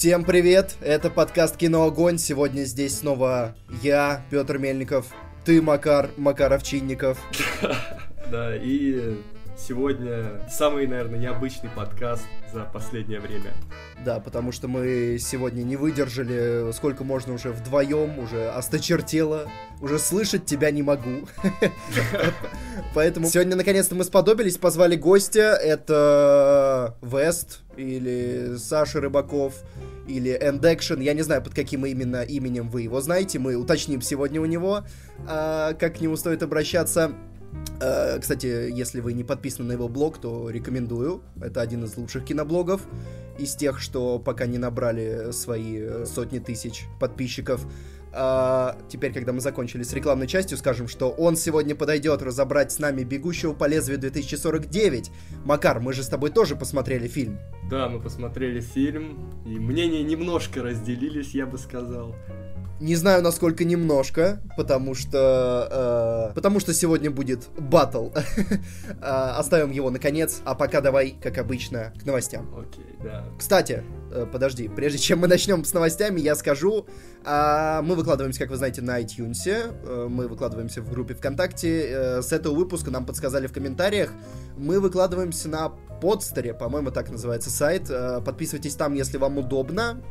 Всем привет, это подкаст «Кино Огонь». Сегодня здесь снова я, Петр Мельников, ты, Макар, Макар Овчинников. Да, и сегодня самый, наверное, необычный подкаст за последнее время. Да, потому что мы сегодня не выдержали, сколько можно уже вдвоем, уже осточертело, уже слышать тебя не могу. Поэтому сегодня наконец-то мы сподобились, позвали гостя, это Вест или Саша Рыбаков или Action, я не знаю, под каким именно именем вы его знаете, мы уточним сегодня у него, а, как к нему стоит обращаться. Э, кстати, если вы не подписаны на его блог, то рекомендую. Это один из лучших киноблогов из тех, что пока не набрали свои сотни тысяч подписчиков. А, теперь, когда мы закончили с рекламной частью, скажем, что он сегодня подойдет разобрать с нами «Бегущего по лезвию 2049». Макар, мы же с тобой тоже посмотрели фильм. Да, мы посмотрели фильм, и мнения немножко разделились, я бы сказал. Не знаю, насколько немножко, потому что... Э, потому что сегодня будет батл. Э, оставим его наконец, а пока давай, как обычно, к новостям. Окей, да. Кстати, э, подожди, прежде чем мы начнем с новостями, я скажу, э, мы выкладываемся, как вы знаете, на iTunes, э, мы выкладываемся в группе ВКонтакте, э, с этого выпуска нам подсказали в комментариях, мы выкладываемся на подстере, по-моему, так называется сайт, э, подписывайтесь там, если вам удобно,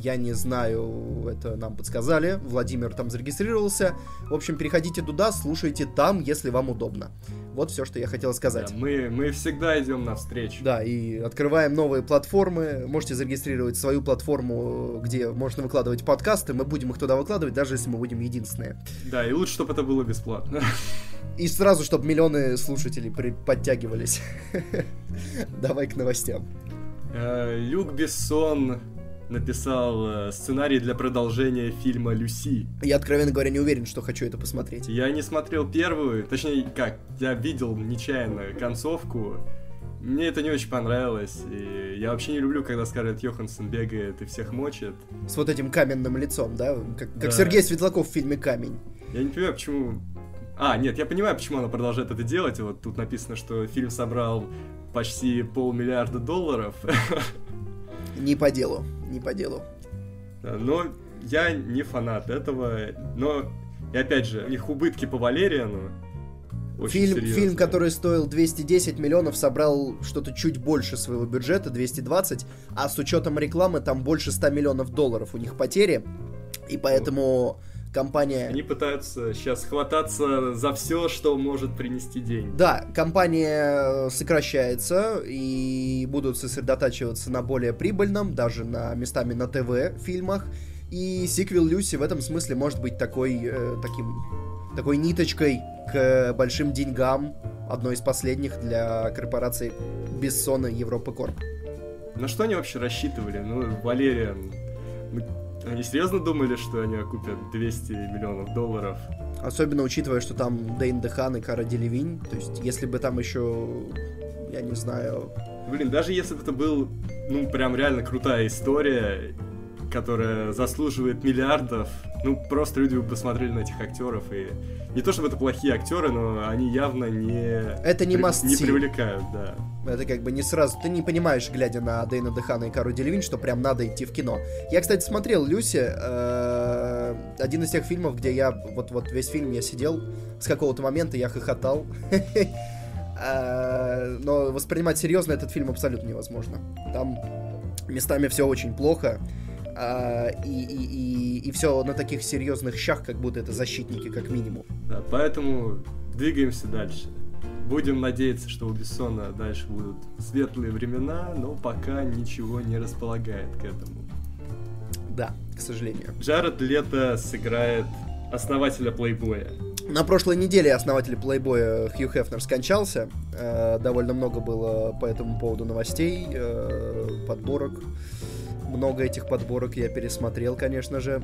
я не знаю, это нам подсказали. Владимир там зарегистрировался. В общем, переходите туда, слушайте там, если вам удобно. Вот все, что я хотел сказать. Да, мы, мы всегда идем навстречу. Да, и открываем новые платформы. Можете зарегистрировать свою платформу, где можно выкладывать подкасты. Мы будем их туда выкладывать, даже если мы будем единственные. Да, и лучше, чтобы это было бесплатно. И сразу, чтобы миллионы слушателей подтягивались. Давай к новостям. Э, Люк Бессон написал э, сценарий для продолжения фильма «Люси». Я, откровенно говоря, не уверен, что хочу это посмотреть. Я не смотрел первую, точнее, как, я видел нечаянно концовку, мне это не очень понравилось, и я вообще не люблю, когда Скарлетт Йоханссон бегает и всех мочит. С вот этим каменным лицом, да? Как, да. как Сергей Светлаков в фильме «Камень». Я не понимаю, почему... А, нет, я понимаю, почему она продолжает это делать. Вот тут написано, что фильм собрал почти полмиллиарда долларов. Не по делу, не по делу. Но я не фанат этого, но, и опять же, у них убытки по Валериану, фильм, фильм, который стоил 210 миллионов, собрал что-то чуть больше своего бюджета, 220, а с учетом рекламы там больше 100 миллионов долларов у них потери, и поэтому компания... Они пытаются сейчас хвататься за все, что может принести деньги. Да, компания э, сокращается и будут сосредотачиваться на более прибыльном, даже на местами на ТВ фильмах. И сиквел Люси в этом смысле может быть такой, э, таким, такой ниточкой к большим деньгам, одной из последних для корпорации Бессона Европа Корп. На что они вообще рассчитывали? Ну, Валерия, они серьезно думали, что они окупят 200 миллионов долларов? Особенно учитывая, что там Дэйн Дехан и Кара Делевинь. То есть, если бы там еще, я не знаю... Блин, даже если бы это был, ну, прям реально крутая история, которая заслуживает миллиардов, ну, просто люди бы посмотрели на этих актеров, и не то чтобы это плохие актеры, но они явно не... Это не при... Не привлекают, да. Это как бы не сразу... Ты не понимаешь, глядя на Дэйна Дехана и Кару Делевин, что прям надо идти в кино. Я, кстати, смотрел Люси, э, один из тех фильмов, где я... Вот, вот весь фильм я сидел, с какого-то момента я хохотал. Э, но воспринимать серьезно этот фильм абсолютно невозможно. Там местами все очень плохо. А, и, и, и, и все на таких серьезных щах, как будто это защитники, как минимум. Да, поэтому двигаемся дальше. Будем надеяться, что у Бессона дальше будут светлые времена, но пока ничего не располагает к этому. Да, к сожалению. Джаред Лето сыграет основателя Плейбоя. На прошлой неделе основатель Плейбоя Хью Хефнер скончался. Э, довольно много было по этому поводу новостей, э, подборок много этих подборок я пересмотрел, конечно же.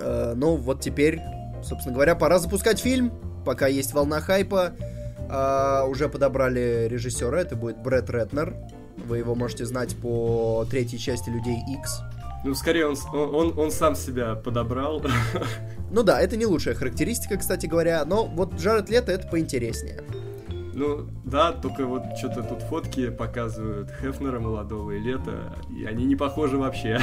Э, ну, вот теперь, собственно говоря, пора запускать фильм, пока есть волна хайпа. Э, уже подобрали режиссера, это будет Брэд Ретнер. Вы его можете знать по третьей части Людей X. Ну, скорее, он, он, он сам себя подобрал. Ну да, это не лучшая характеристика, кстати говоря, но вот Джаред Лето это поинтереснее. Ну, да, только вот что-то тут фотки показывают Хефнера молодого и лето, и они не похожи вообще.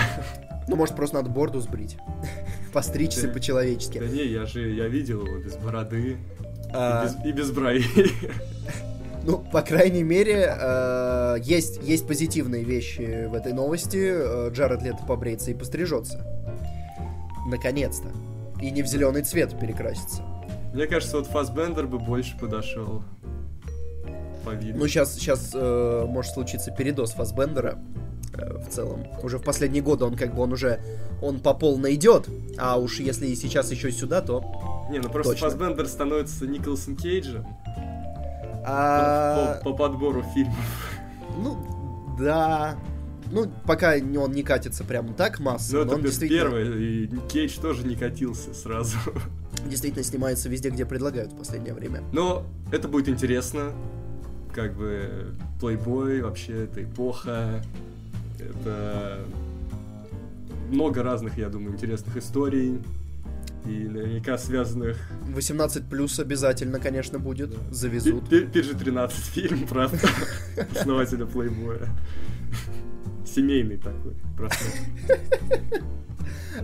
Ну, может, просто надо борду сбрить. Постричься Да. по-человечески. Да не, я же, я видел его без бороды А, и, без, и без бровей. Ну, по крайней мере, э, есть, есть позитивные вещи в этой новости. Э, Джаред Лето побреется и пострижется. Наконец-то. И не в зеленый цвет перекрасится. Мне кажется, вот Фасбендер бы больше подошел по виду. Ну, сейчас, сейчас может случиться передоз Фасбендера э, в целом. Уже в последние годы он как бы он уже он по полной идет, а уж если и сейчас еще сюда, то не, ну просто точно. Фасбендер становится Николасом Кейджем а, по, по подбору фильмов. ну да, ну пока он не катится прям так масса, Ну но это он действительно, первый, и Кейдж тоже не катился сразу. действительно снимается везде, где предлагают в последнее время. Но это будет интересно. Как бы плейбой, вообще, это эпоха. Это много разных, я думаю, интересных историй. И наверняка связанных... 18 плюс обязательно, конечно, будет, завезут. Пи- пи- PG-13 фильм, правда, основателя плейбоя. Семейный такой, просмотр.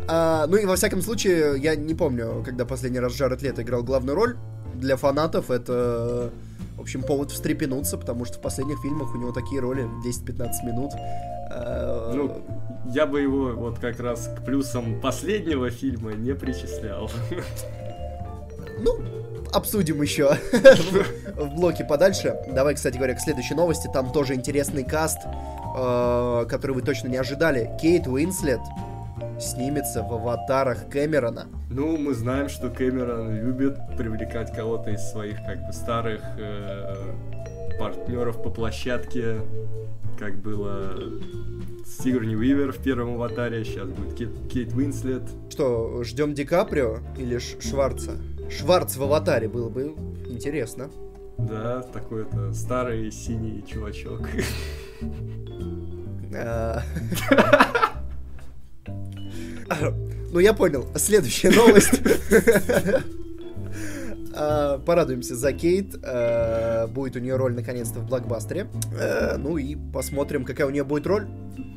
А, ну и во всяком случае, я не помню, когда последний раз Джаред Лето играл главную роль. Для фанатов это, в общем, повод встрепенуться, потому что в последних фильмах у него такие роли 10-15 минут. А, Ну, я бы его вот как раз к плюсам последнего фильма не причислял. ну, обсудим еще в блоке подальше. Давай, кстати говоря, к следующей новости. Там тоже интересный каст, э, который вы точно не ожидали. Кейт Уинслет снимется в аватарах Кэмерона. Ну, мы знаем, что Кэмерон любит привлекать кого-то из своих как бы старых э, партнеров по площадке, как было с Сигурни Уивер в первом аватаре, сейчас будет Кейт, Кейт Уинслет. Что, ждем Ди Каприо или Ш- Шварца? Шварц в аватаре было бы интересно. Да, такой-то старый синий чувачок. Ну, я понял. Следующая новость. А, Порадуемся за Кейт. А, Будет у нее роль наконец-то в блокбастере. А, Ну и посмотрим, какая у нее будет роль.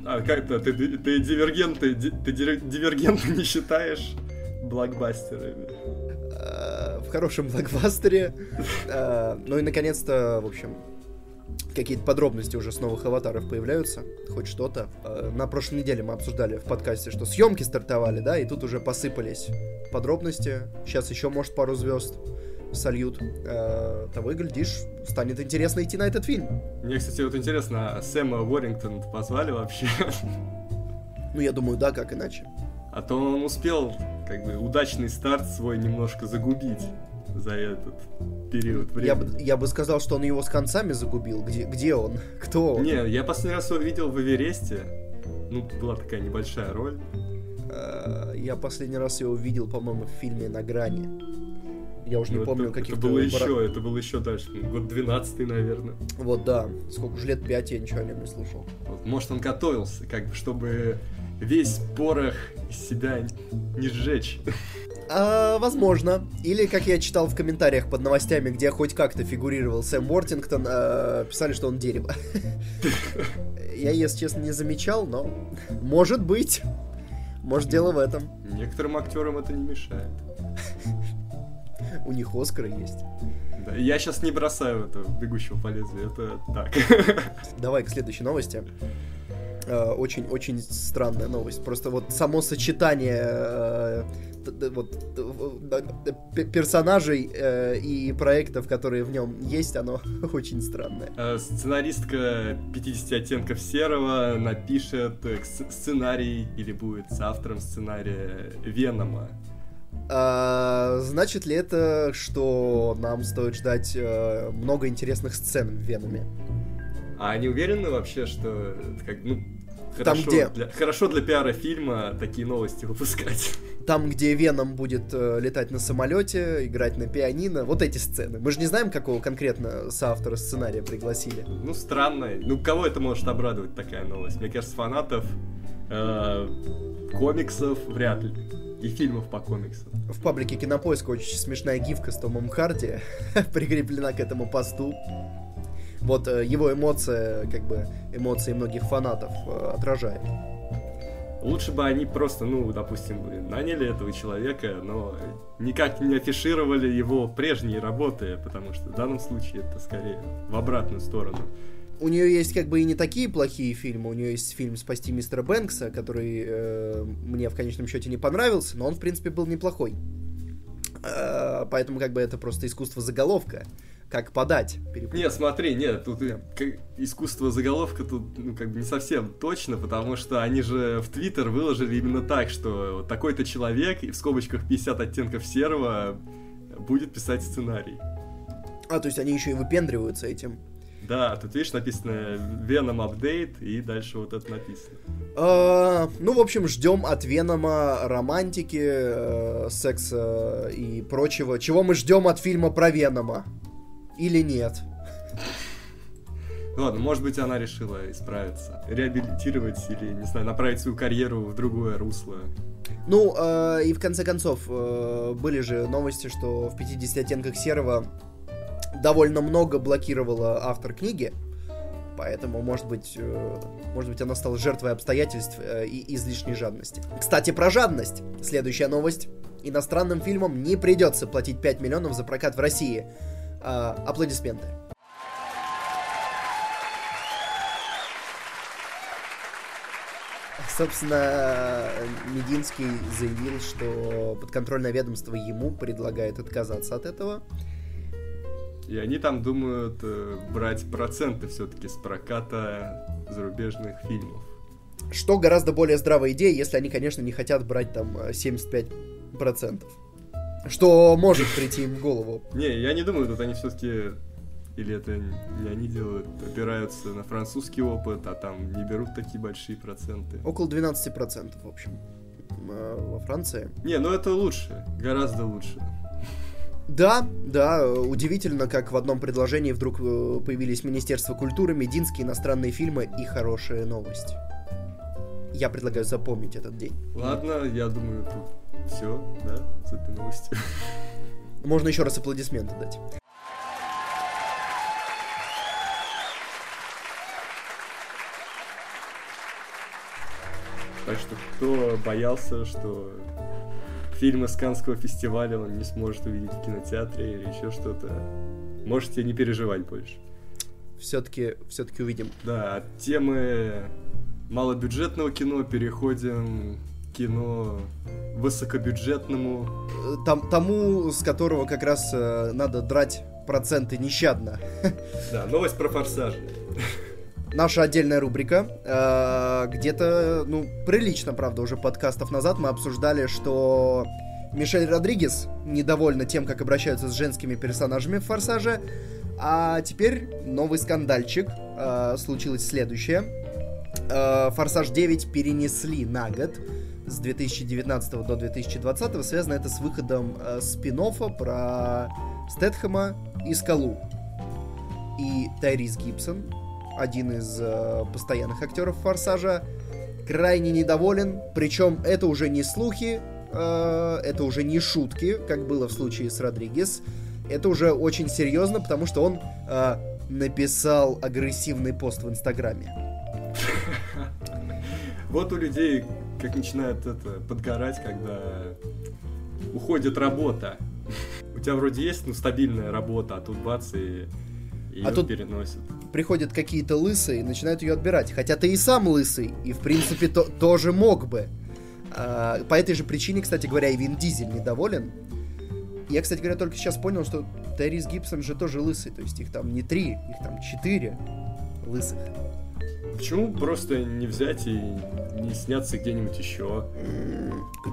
А как-то ты, ты дивергенты, ди- ты дивергенты не считаешь блокбастерами? В хорошем блокбастере. Ну и наконец-то, в общем, какие-то подробности уже с новых аватаров появляются, хоть что-то. Э, На прошлой неделе мы обсуждали в подкасте, что съемки стартовали, да, и тут уже посыпались подробности. Сейчас еще, может, пару звезд сольют. Э, Того и глядишь, станет интересно идти на этот фильм. Мне, кстати, вот интересно, а Сэма Уоррингтон позвали вообще? Ну, я думаю, да, как иначе. А то он успел, как бы, удачный старт свой немножко загубить за этот период Я времени. бы, я бы сказал, что он его с концами загубил. Где, где он? Кто он? Не, я последний раз его видел в Эвересте. Ну, была такая небольшая роль. Э, Я последний раз его видел, по-моему, в фильме «На грани». Я уже не Ну, помню, это, каких это было еще, это было еще дальше. Год 12 наверное. Вот, да. Сколько же лет? Пять я ничего о нем не слышал. Вот, может, он готовился, как бы, чтобы весь порох из себя не сжечь. А, возможно. Или, как я читал в комментариях под новостями, где хоть как-то фигурировал Сэм Уортингтон, а, писали, что он дерево. Я, если честно, не замечал, но может быть. Может, дело в этом. Некоторым актерам это не мешает. У них Оскары есть. Да, я сейчас не бросаю это бегущего по лезвию, это так. Давай к следующей новости. Очень-очень странная новость. Просто вот само сочетание э, вот, персонажей э, и проектов, которые в нем есть, оно очень странное. Э, Сценаристка 50 оттенков серого напишет э, сц- сценарий или будет с автором сценария Венома. А, значит ли это, что нам стоит ждать э, много интересных сцен в Веноме? А они уверены вообще, что это как, ну, Там, хорошо, где- Для, хорошо для пиара фильма такие новости выпускать? Там, где Веном будет э, летать на самолете, играть на пианино, вот эти сцены. Мы же не знаем, какого конкретно соавтора сценария пригласили. Ну, странно. Ну, кого это может обрадовать, такая новость? Мне кажется, фанатов э, комиксов вряд ли. и фильмов по комиксам. В паблике Кинопоиск очень смешная гифка с Томом Харди прикреплена к этому посту. Вот э, его эмоция, как бы эмоции многих фанатов э, отражает. Лучше бы они просто, ну, допустим, наняли этого человека, но никак не афишировали его прежние работы, потому что в данном случае это скорее в обратную сторону. У нее есть как бы и не такие плохие фильмы. У нее есть фильм «Спасти мистера Бэнкса», который э, мне в конечном счете не понравился, но он, в принципе, был неплохой. Э, поэтому как бы это просто искусство заголовка как подать. Нет, смотри, нет, тут да. искусство заголовка тут ну, как бы не совсем точно, потому что они же в Твиттер выложили именно так, что такой-то человек и в скобочках 50 оттенков серого будет писать сценарий. А, то есть они еще и выпендриваются этим. Да, тут видишь написано Venom Update и дальше вот это написано. А, ну, в общем, ждем от Венома романтики, э, секса и прочего. Чего мы ждем от фильма про Венома? Или нет. Ладно, может быть, она решила исправиться, реабилитировать или, не знаю, направить свою карьеру в другое русло. Ну, э, и в конце концов, э, были же новости, что в 50 оттенках серого довольно много блокировала автор книги, поэтому, может быть, э, может быть, она стала жертвой обстоятельств э, и излишней жадности. Кстати, про жадность. Следующая новость. Иностранным фильмам не придется платить 5 миллионов за прокат в России – аплодисменты. Собственно, Мединский заявил, что подконтрольное ведомство ему предлагает отказаться от этого. И они там думают э, брать проценты все-таки с проката зарубежных фильмов. Что гораздо более здравая идея, если они, конечно, не хотят брать там 75%. Э, что может прийти им в голову. Не, я не думаю, тут они все-таки или это не они делают, опираются на французский опыт, а там не берут такие большие проценты. Около 12%, в общем, во Франции. Не, ну это лучше, гораздо лучше. Да, да, удивительно, как в одном предложении вдруг э, появились Министерство культуры, Мединские иностранные фильмы и хорошая новость. Я предлагаю запомнить этот день. Ладно, я думаю, тут все, да, с этой новостью. Можно еще раз аплодисменты дать. Так что кто боялся, что фильм из Канского фестиваля он не сможет увидеть в кинотеатре или еще что-то, можете не переживать больше. Все-таки, все-таки увидим. Да, от темы малобюджетного кино переходим кино высокобюджетному. Там, тому, с которого как раз э, надо драть проценты нещадно. Да, новость про форсаж. Наша отдельная рубрика. Э, где-то, ну, прилично, правда, уже подкастов назад мы обсуждали, что Мишель Родригес недовольна тем, как обращаются с женскими персонажами в «Форсаже», а теперь новый скандальчик. Э, случилось следующее. Э, «Форсаж 9» перенесли на год с 2019 до 2020. Связано это с выходом э, спин про Стэтхэма и Скалу. И Тайрис Гибсон, один из э, постоянных актеров Форсажа, крайне недоволен. Причем это уже не слухи, э, это уже не шутки, как было в случае с Родригес. Это уже очень серьезно, потому что он э, написал агрессивный пост в Инстаграме. Вот у людей как начинает это подгорать, когда уходит работа. У тебя вроде есть ну, стабильная работа, а тут бац и ее а тут переносят. Приходят какие-то лысые и начинают ее отбирать. Хотя ты и сам лысый, и в принципе то, тоже мог бы. А, по этой же причине, кстати говоря, и Вин Дизель недоволен. Я, кстати говоря, только сейчас понял, что Террис Гибсон же тоже лысый. То есть их там не три, их там четыре лысых. Почему просто не взять и не сняться где-нибудь еще?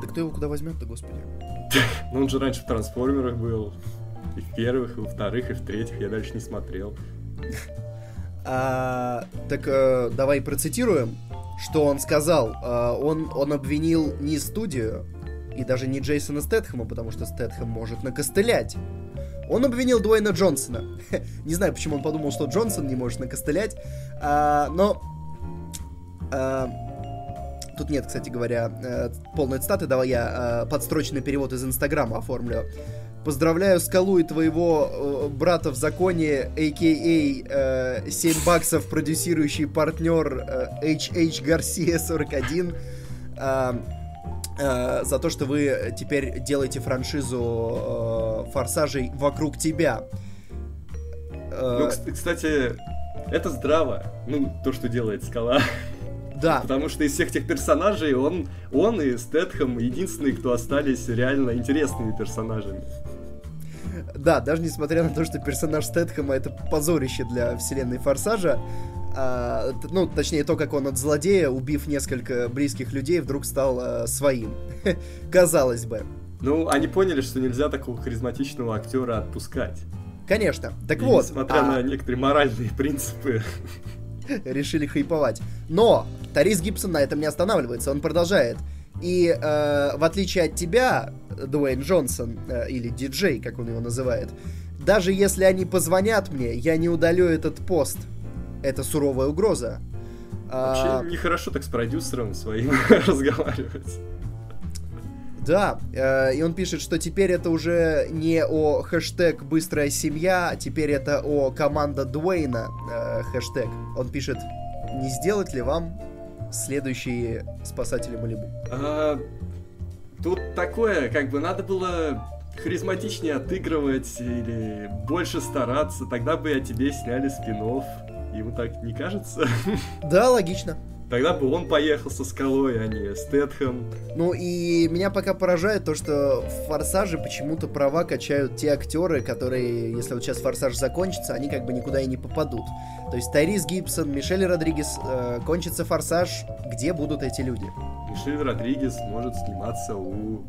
Да кто его куда возьмет-то, господи? Ну он же раньше в трансформерах был. И в первых, и во вторых, и в третьих. Я дальше не смотрел. А, так э, давай процитируем, что он сказал. А, он, он обвинил не студию и даже не Джейсона Стэтхэма, потому что Стэтхэм может накостылять. Он обвинил Дуэйна Джонсона. не знаю, почему он подумал, что Джонсон не может накостылять, а, но Тут нет, кстати говоря, э, полной цитаты, давай я э, подстрочный перевод из Инстаграма оформлю. Поздравляю Скалу и твоего э, брата в законе, а.к.а. Э, 7 баксов продюсирующий партнер э, HH Гарсия 41 э, э, за то, что вы теперь делаете франшизу э, форсажей вокруг тебя. Э, ну, кстати, это здраво. Ну, то, что делает Скала. Да. Потому что из всех тех персонажей он, он и Стэтхэм единственные, кто остались реально интересными персонажами. Да, даже несмотря на то, что персонаж Стэтхэма это позорище для вселенной Форсажа, а, ну, точнее, то, как он от злодея, убив несколько близких людей, вдруг стал а, своим. Казалось бы. Ну, они поняли, что нельзя такого харизматичного актера отпускать. Конечно. Так И вот. Несмотря а- на некоторые моральные принципы. решили хайповать. Но Тарис Гибсон на этом не останавливается, он продолжает. И э, в отличие от тебя, Дуэйн Джонсон, э, или диджей, как он его называет, даже если они позвонят мне, я не удалю этот пост. Это суровая угроза. А, Вообще нехорошо так с продюсером своим разговаривать. Да, э, и он пишет, что теперь это уже не о хэштег «быстрая семья», а теперь это о команда Дуэйна э, хэштег. Он пишет, не сделать ли вам следующие спасатели Малибу? А, тут такое, как бы надо было харизматичнее отыгрывать или больше стараться, тогда бы о тебе сняли спин -офф. Ему так не кажется? Да, логично. Тогда бы он поехал со скалой, а не Стэтхэм. Ну и меня пока поражает то, что в Форсаже почему-то права качают те актеры, которые, если вот сейчас Форсаж закончится, они как бы никуда и не попадут. То есть Тайрис Гибсон, Мишель Родригес, э, кончится Форсаж, где будут эти люди? Мишель Родригес может сниматься у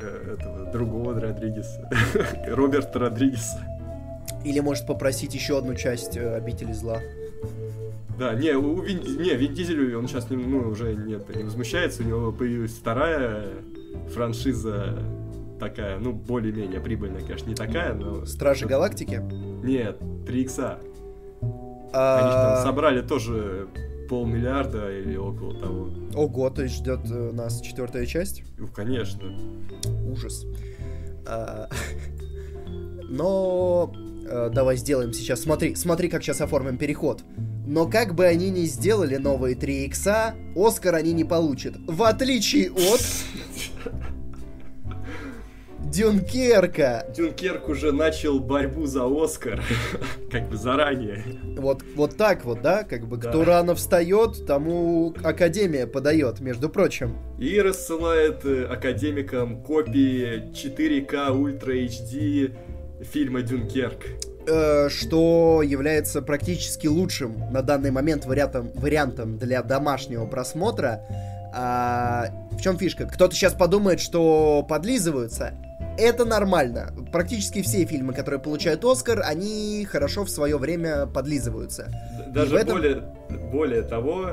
э, этого другого Родригеса. Роберта Родригеса. Или может попросить еще одну часть э, Обители Зла. Да, не, у Вин, не, Вин Дизелю он сейчас ну, уже нет, не возмущается, у него появилась вторая франшиза такая, ну, более-менее прибыльная, конечно, не такая, но... Стражи Галактики? Нет, 3 икса. А, Они же там собрали тоже полмиллиарда или около того. Ого, то есть ждет э, нас четвертая часть? Ну, конечно. Ужас. А, Но э, давай сделаем сейчас. Смотри, смотри, как сейчас оформим переход. Но как бы они ни сделали новые 3 икса, Оскар они не получат. В отличие от Дюнкерка. Дюнкерк уже начал борьбу за Оскар, как бы заранее. Вот, вот так вот, да? Как бы Да. кто рано встает, тому Академия подает, между прочим. И рассылает э, академикам копии 4К Ультра HD фильма Дюнкерк. Э, что является практически лучшим на данный момент вариантом, вариантом для домашнего просмотра. А, в чем фишка? Кто-то сейчас подумает, что подлизываются. Это нормально. Практически все фильмы, которые получают Оскар, они хорошо в свое время подлизываются. Даже этом- более, более того,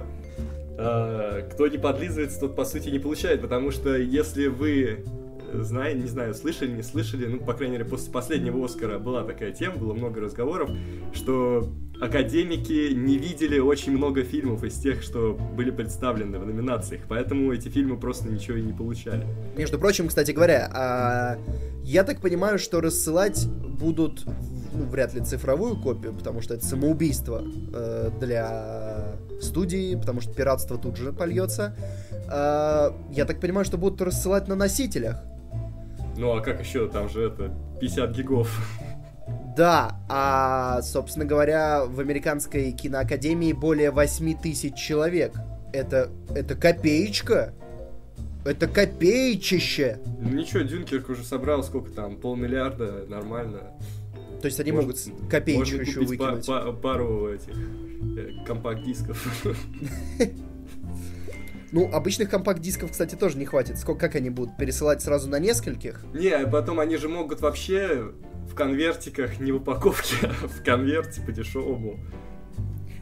э, кто не подлизывается, тот по сути не получает, потому что если вы знаете, не знаю, слышали, не слышали, ну, по крайней мере, после последнего Оскара была такая тема, было много разговоров, что академики не видели очень много фильмов из тех, что были представлены в номинациях, поэтому эти фильмы просто ничего и не получали. Между прочим, кстати говоря, а, я так понимаю, что рассылать будут ну, вряд ли цифровую копию, потому что это самоубийство э, для студии, потому что пиратство тут же польется. А, я так понимаю, что будут рассылать на носителях. Ну, а как еще, там же это 50 гигов. Да, а, собственно говоря, в американской киноакадемии более 8 тысяч человек. Это, это копеечка. Это копеечище. Ну ничего, Дюнкерк уже собрал сколько там, полмиллиарда, нормально. То есть они Может, могут копеечку еще выкинуть. па- пару этих э, компакт-дисков. Ну, обычных компакт-дисков, кстати, тоже не хватит. Сколько, как они будут? Пересылать сразу на нескольких? Не, а потом они же могут вообще в конвертиках, не в упаковке, а в конверте по-дешевому.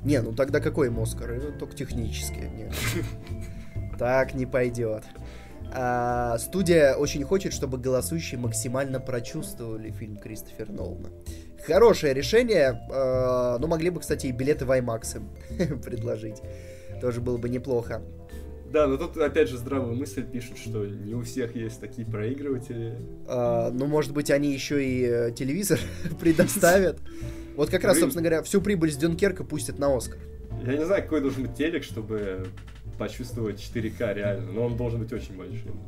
Не, ну тогда какой? Это только технически. Нет. Так не пойдет. А, студия очень хочет, чтобы голосующие максимально прочувствовали фильм Кристофера Нолана. Хорошее решение. А, ну, могли бы, кстати, и билеты в IMAX предложить. Тоже было бы неплохо. Да, но тут опять же здравую мысль пишут, что не у всех есть такие проигрыватели. А, ну, может быть, они еще и э, телевизор предоставят. Вот как раз, собственно говоря, всю прибыль с Дюнкерка пустят на Оскар. Я не знаю, какой должен быть телек, чтобы почувствовать 4К реально, но он должен быть очень большим.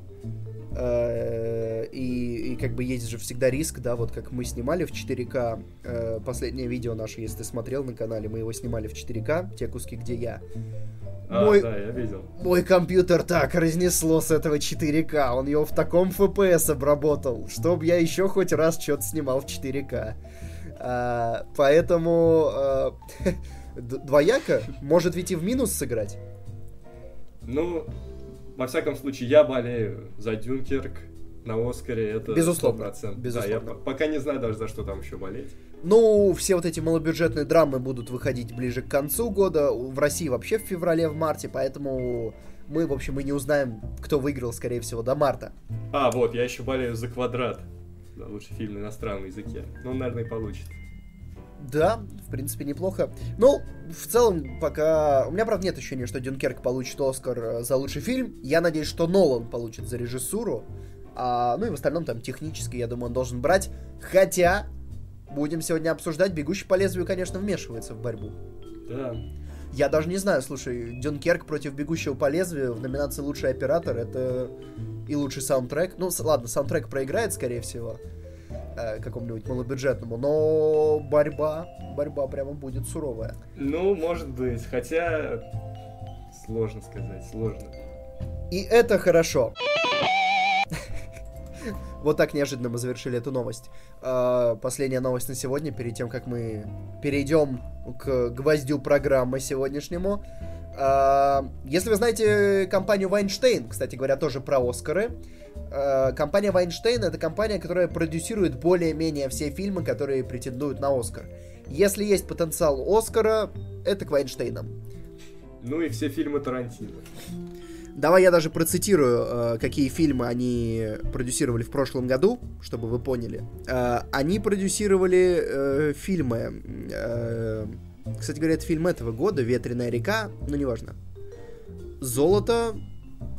Э, и, и как бы есть же всегда риск, да, вот как мы снимали в 4К, э, последнее видео наше, если ты смотрел на канале, мы его снимали в 4К, те куски, где я. А, мой, да, я видел. Мой компьютер так разнесло с этого 4К, он его в таком FPS обработал, чтобы я еще хоть раз что-то снимал в 4К. А, поэтому а, двояко может ведь и в минус сыграть. Ну, во всяком случае, я болею за Дюнкерк на Оскаре, это Безусловно. 100%. Безусловно. Да, я пока не знаю даже, за что там еще болеть. Ну, все вот эти малобюджетные драмы будут выходить ближе к концу года, в России вообще в феврале, в марте, поэтому мы, в общем, мы не узнаем, кто выиграл, скорее всего, до марта. А, вот, я еще болею за «Квадрат», да, лучший фильм на иностранном языке. Ну, он, наверное, и получит. Да, в принципе, неплохо. Ну, в целом, пока... У меня, правда, нет ощущения, что Дюнкерк получит Оскар за лучший фильм. Я надеюсь, что Нолан получит за режиссуру. А, ну и в остальном, там, технически, я думаю, он должен брать. Хотя, будем сегодня обсуждать, «Бегущий по лезвию», конечно, вмешивается в борьбу. Да. Я даже не знаю, слушай, Дюнкерк против «Бегущего по лезвию» в номинации «Лучший оператор» — это и лучший саундтрек. Ну, ладно, саундтрек проиграет, скорее всего э, какому-нибудь малобюджетному, но борьба, борьба прямо будет суровая. Ну, может быть, хотя сложно сказать, сложно. И это хорошо. Вот так неожиданно мы завершили эту новость. А, последняя новость на сегодня, перед тем, как мы перейдем к гвоздю программы сегодняшнему. А, если вы знаете компанию Вайнштейн, кстати говоря, тоже про Оскары, Э, компания Вайнштейн это компания, которая продюсирует более-менее все фильмы, которые претендуют на Оскар. Если есть потенциал Оскара, это к Вайнштейнам. Ну и все фильмы Тарантино. Давай я даже процитирую, э, какие фильмы они продюсировали в прошлом году, чтобы вы поняли. Э, они продюсировали фильмы... Кстати говоря, это фильм этого года, «Ветреная река», ну неважно. «Золото»,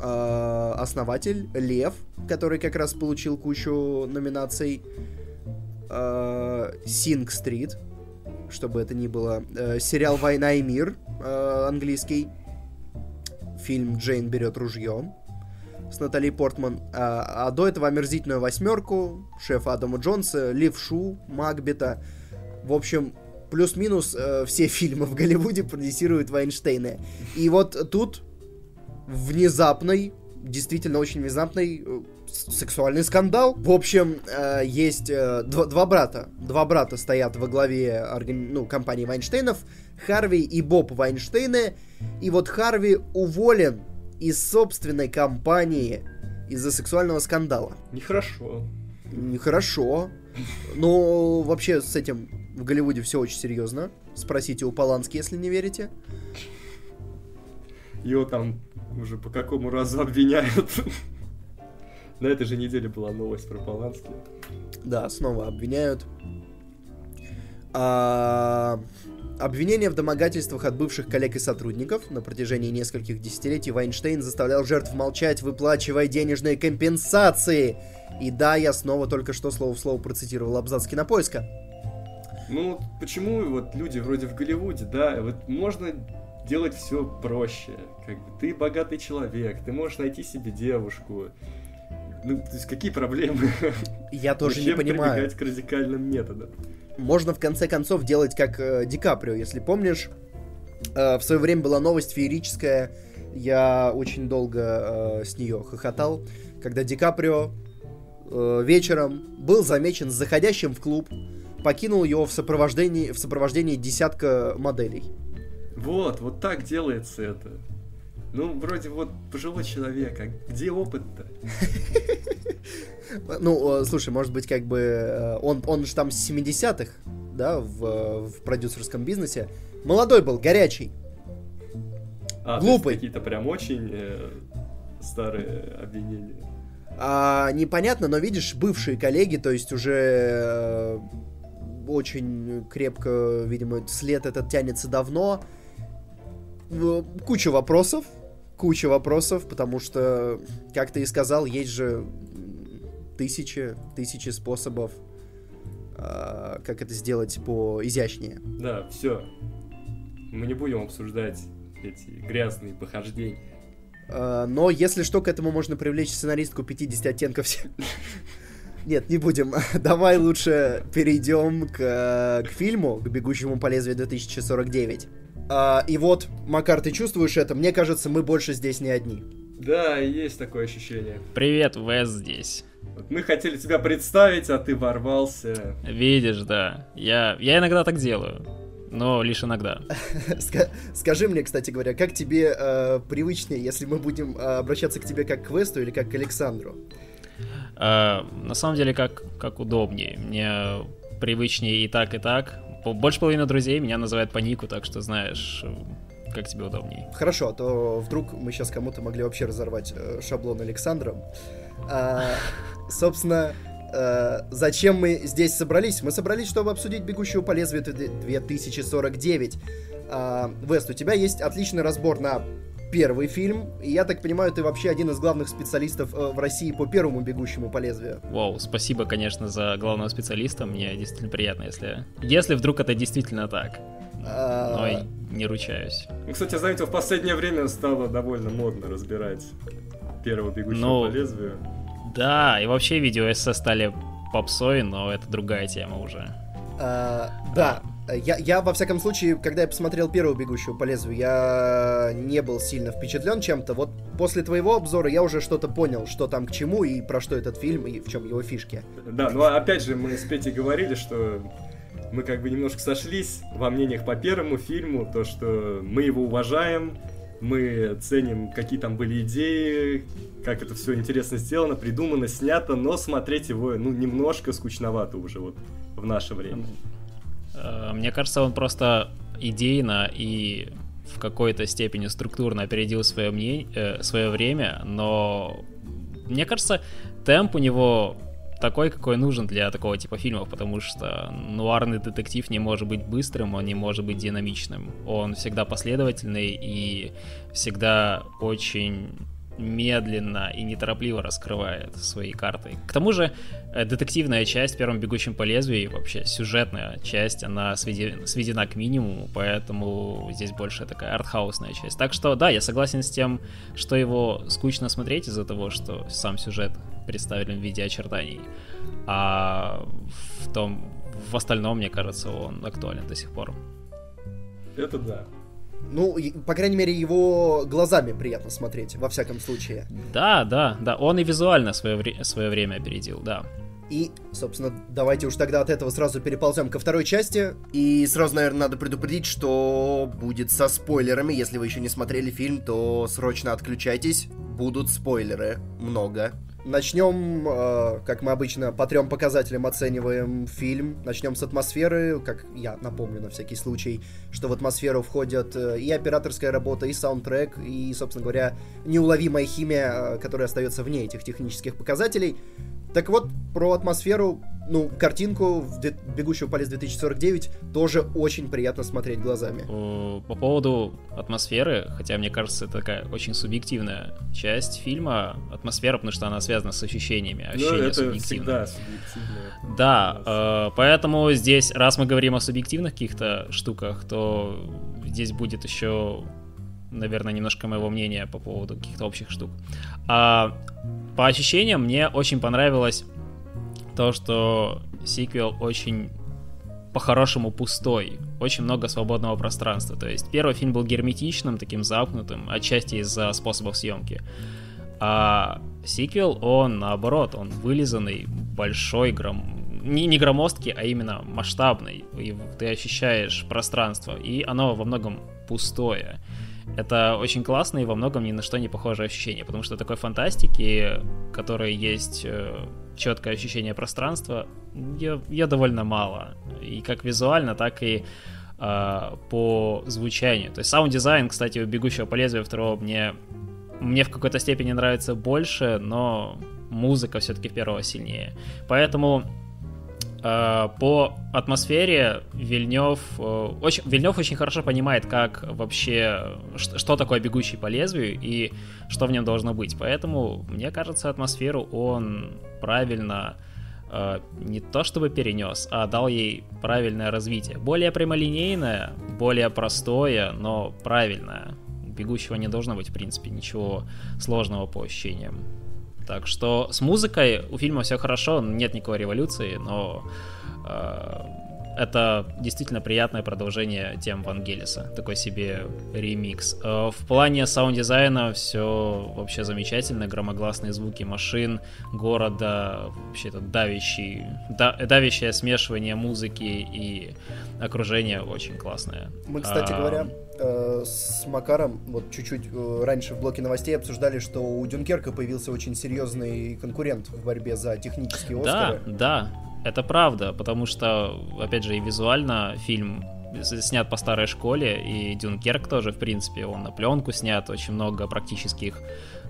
э, основатель Лев, который как раз получил кучу номинаций, э, Стрит, чтобы это ни было, э, сериал «Война и мир» э, английский, фильм «Джейн берет ружье» с Натали Портман, а, а до этого «Омерзительную восьмерку», шефа Адама Джонса, «Левшу», «Макбета». В общем, плюс-минус э, все фильмы в Голливуде продюсируют Вайнштейны. И вот тут внезапный, действительно очень внезапный э, сексуальный скандал. В общем, э, есть э, два, два брата. Два брата стоят во главе органи... ну, компании Вайнштейнов. Харви и Боб Вайнштейны. И вот Харви уволен из собственной компании из-за сексуального скандала. Нехорошо. Нехорошо. Но вообще с этим в Голливуде все очень серьезно. Спросите у Полански, если не верите. Его там уже по какому разу обвиняют. На этой же неделе была новость про Полански. Да, снова обвиняют. А, обвинения в домогательствах от бывших коллег и сотрудников. На протяжении нескольких десятилетий Вайнштейн заставлял жертв молчать, выплачивая денежные компенсации. И да, я снова только что слово в слово процитировал абзац кинопоиска. Ну, почему вот люди вроде в Голливуде, да, вот можно делать все проще. Как бы ты богатый человек, ты можешь найти себе девушку. Ну, то есть какие проблемы? Я тоже не понимаю. прибегать к радикальным методам? Можно в конце концов делать как э, Ди Каприо, если помнишь. Э, в свое время была новость феерическая. Я очень долго э, с нее хохотал, когда Ди Каприо э, вечером был замечен заходящим в клуб, покинул его в сопровождении, в сопровождении десятка моделей. Вот, вот так делается это. Ну, вроде вот пожилой человек, а где опыт-то? Ну, э, слушай, может быть, как бы э, он, он же там с 70-х, да, в, в продюсерском бизнесе. Молодой был, горячий. А, Глупый. какие-то прям очень э, старые обвинения. А, непонятно, но видишь, бывшие коллеги, то есть уже э, очень крепко, видимо, след этот тянется давно куча вопросов, куча вопросов, потому что, как ты и сказал, есть же тысячи, тысячи способов, э, как это сделать по изящнее. Да, все. Мы не будем обсуждать эти грязные похождения. Э, но, если что, к этому можно привлечь сценаристку 50 оттенков. Нет, не будем. Давай лучше перейдем к, к фильму, к «Бегущему по лезвию 2049». А, и вот, Макар, ты чувствуешь это? Мне кажется, мы больше здесь не одни. Да, есть такое ощущение. Привет, Вес здесь. Мы хотели тебя представить, а ты ворвался. Видишь, да. Я, я иногда так делаю. Но лишь иногда. Скажи мне, кстати говоря, как тебе э, привычнее, если мы будем э, обращаться к тебе как к Весту или как к Александру? Э, на самом деле, как, как удобнее. Мне привычнее и так, и так. Больше половины друзей меня называют по нику, так что знаешь, как тебе удобнее. Хорошо, а то вдруг мы сейчас кому-то могли вообще разорвать э, шаблон Александром. А, собственно, э, зачем мы здесь собрались? Мы собрались, чтобы обсудить «Бегущего по лезвию 2049». А, Вест, у тебя есть отличный разбор на первый фильм. И я так понимаю, ты вообще один из главных специалистов э, в России по первому «Бегущему по лезвию». Вау, спасибо, конечно, за главного специалиста. Мне действительно приятно, если, если вдруг это действительно так. А... Но и не ручаюсь. Ну, кстати, заметил, в последнее время стало довольно модно разбирать первого «Бегущего ну, по лезвию». Да, и вообще видео эссе стали попсой, но это другая тема уже. А, да, я, я, во всяком случае, когда я посмотрел первую «Бегущую по лезвию», я не был сильно впечатлен чем-то. Вот после твоего обзора я уже что-то понял, что там к чему и про что этот фильм, и в чем его фишки. Да, ну а опять же, мы с Петей говорили, что мы как бы немножко сошлись во мнениях по первому фильму, то, что мы его уважаем, мы ценим, какие там были идеи, как это все интересно сделано, придумано, снято, но смотреть его, ну, немножко скучновато уже вот в наше время. Э, мне кажется, он просто идейно и в какой-то степени структурно опередил свое, мнение, э, свое время, но мне кажется, темп у него такой, какой нужен для такого типа фильмов, потому что нуарный детектив не может быть быстрым, он не может быть динамичным. Он всегда последовательный и всегда очень медленно и неторопливо раскрывает свои карты. К тому же, э, детективная часть в первом «Бегущем по лезвию» и вообще сюжетная часть, она сведена, сведена к минимуму, поэтому здесь больше такая артхаусная часть. Так что, да, я согласен с тем, что его скучно смотреть из-за того, что сам сюжет представлен в виде очертаний, а в том, в остальном, мне кажется, он актуален до сих пор. Это да. Ну, по крайней мере, его глазами приятно смотреть, во всяком случае. Да, да, да. Он и визуально свое, вре- свое время опередил, да. И, собственно, давайте уж тогда от этого сразу переползем ко второй части. И сразу, наверное, надо предупредить, что будет со спойлерами. Если вы еще не смотрели фильм, то срочно отключайтесь. Будут спойлеры. Много. Начнем, э, как мы обычно, по трем показателям оцениваем фильм. Начнем с атмосферы, как я напомню на всякий случай, что в атмосферу входят э, и операторская работа, и саундтрек, и, собственно говоря, неуловимая химия, э, которая остается вне этих технических показателей. Так вот, про атмосферу, ну, картинку в «Бегущего по лесу 2049» тоже очень приятно смотреть глазами. По поводу атмосферы, хотя мне кажется, это такая очень субъективная часть фильма, атмосфера, потому что она связана с ощущениями, ощущения ну, это субъективные. всегда субъективно. Да, э, поэтому здесь, раз мы говорим о субъективных каких-то штуках, то здесь будет еще наверное, немножко моего мнения по поводу каких-то общих штук. А, по ощущениям, мне очень понравилось то, что сиквел очень по-хорошему пустой, очень много свободного пространства. То есть первый фильм был герметичным, таким замкнутым, отчасти из-за способов съемки. А сиквел, он наоборот, он вылизанный, большой, гром... не, не громоздкий, а именно масштабный. И ты ощущаешь пространство, и оно во многом пустое. Это очень классно и во многом ни на что не похожее ощущение, потому что такой фантастики, которой есть э, четкое ощущение пространства, ее довольно мало. И как визуально, так и э, по звучанию. То есть саунд-дизайн, кстати, у «Бегущего по лезвию» второго мне, мне в какой-то степени нравится больше, но музыка все-таки первого сильнее. Поэтому по атмосфере Вильнев э, очень, Вильнев очень хорошо понимает, как вообще, что, что такое бегущий по лезвию и что в нем должно быть. Поэтому, мне кажется, атмосферу он правильно э, не то чтобы перенес, а дал ей правильное развитие. Более прямолинейное, более простое, но правильное. бегущего не должно быть, в принципе, ничего сложного по ощущениям. Так что с музыкой у фильма все хорошо, нет никакой революции, но э, это действительно приятное продолжение тем Вангелиса. Такой себе ремикс. Э, в плане саунд-дизайна все вообще замечательно. Громогласные звуки машин, города, вообще это давящий, да, давящее смешивание музыки и окружения очень классное. Мы, кстати а, говоря, э, с Макаром вот чуть-чуть э, раньше в блоке новостей обсуждали, что у Дюнкерка появился очень серьезный конкурент в борьбе за технические Оскары. Да, да, это правда, потому что, опять же, и визуально фильм снят по старой школе, и Дюнкерк тоже, в принципе, он на пленку снят, очень много практических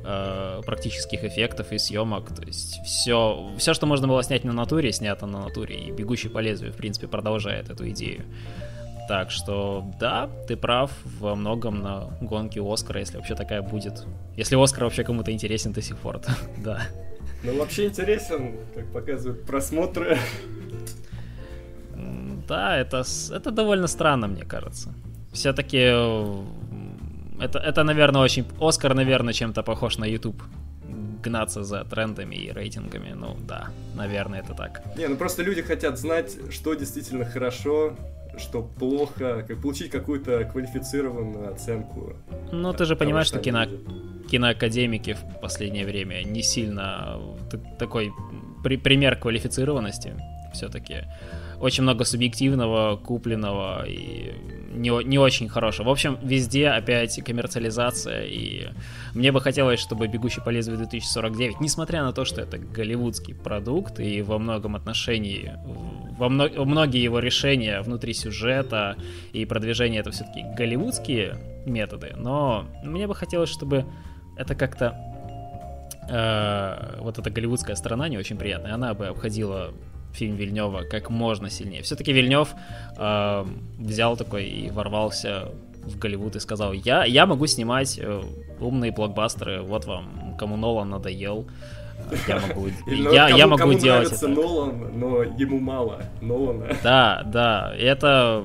э, практических эффектов и съемок, то есть все, все, что можно было снять на натуре, снято на натуре, и «Бегущий по лезвию», в принципе, продолжает эту идею. Так что, да, ты прав во многом на гонке Оскара, если вообще такая будет. Если Оскар вообще кому-то интересен до сих пор, то да. Ну, вообще интересен, как показывают просмотры. Да, это, это довольно странно, мне кажется. Все-таки это, это, наверное, очень... Оскар, наверное, чем-то похож на YouTube гнаться за трендами и рейтингами. Ну да, наверное, это так. Не, ну просто люди хотят знать, что действительно хорошо, что плохо, как получить какую-то квалифицированную оценку. Ну, ты же понимаешь, что кино, киноакадемики в последнее время не сильно такой при, пример квалифицированности все-таки. Очень много субъективного, купленного и не, не очень хорошего. В общем, везде опять коммерциализация, и мне бы хотелось, чтобы «Бегущий по лезвию 2049», несмотря на то, что это голливудский продукт, и во многом отношении во мно... многие его решения внутри сюжета и продвижения это все-таки голливудские методы, но мне бы хотелось, чтобы это как-то э, вот эта голливудская сторона не очень приятная, она бы обходила фильм Вильнева как можно сильнее. Все-таки Вильнев э, взял такой и ворвался в Голливуд и сказал, я, я могу снимать э, умные блокбастеры, вот вам, кому Нолан надоел, я могу, я, кому, я могу кому делать это. Нолан, но ему мало Нолана. Да, да, это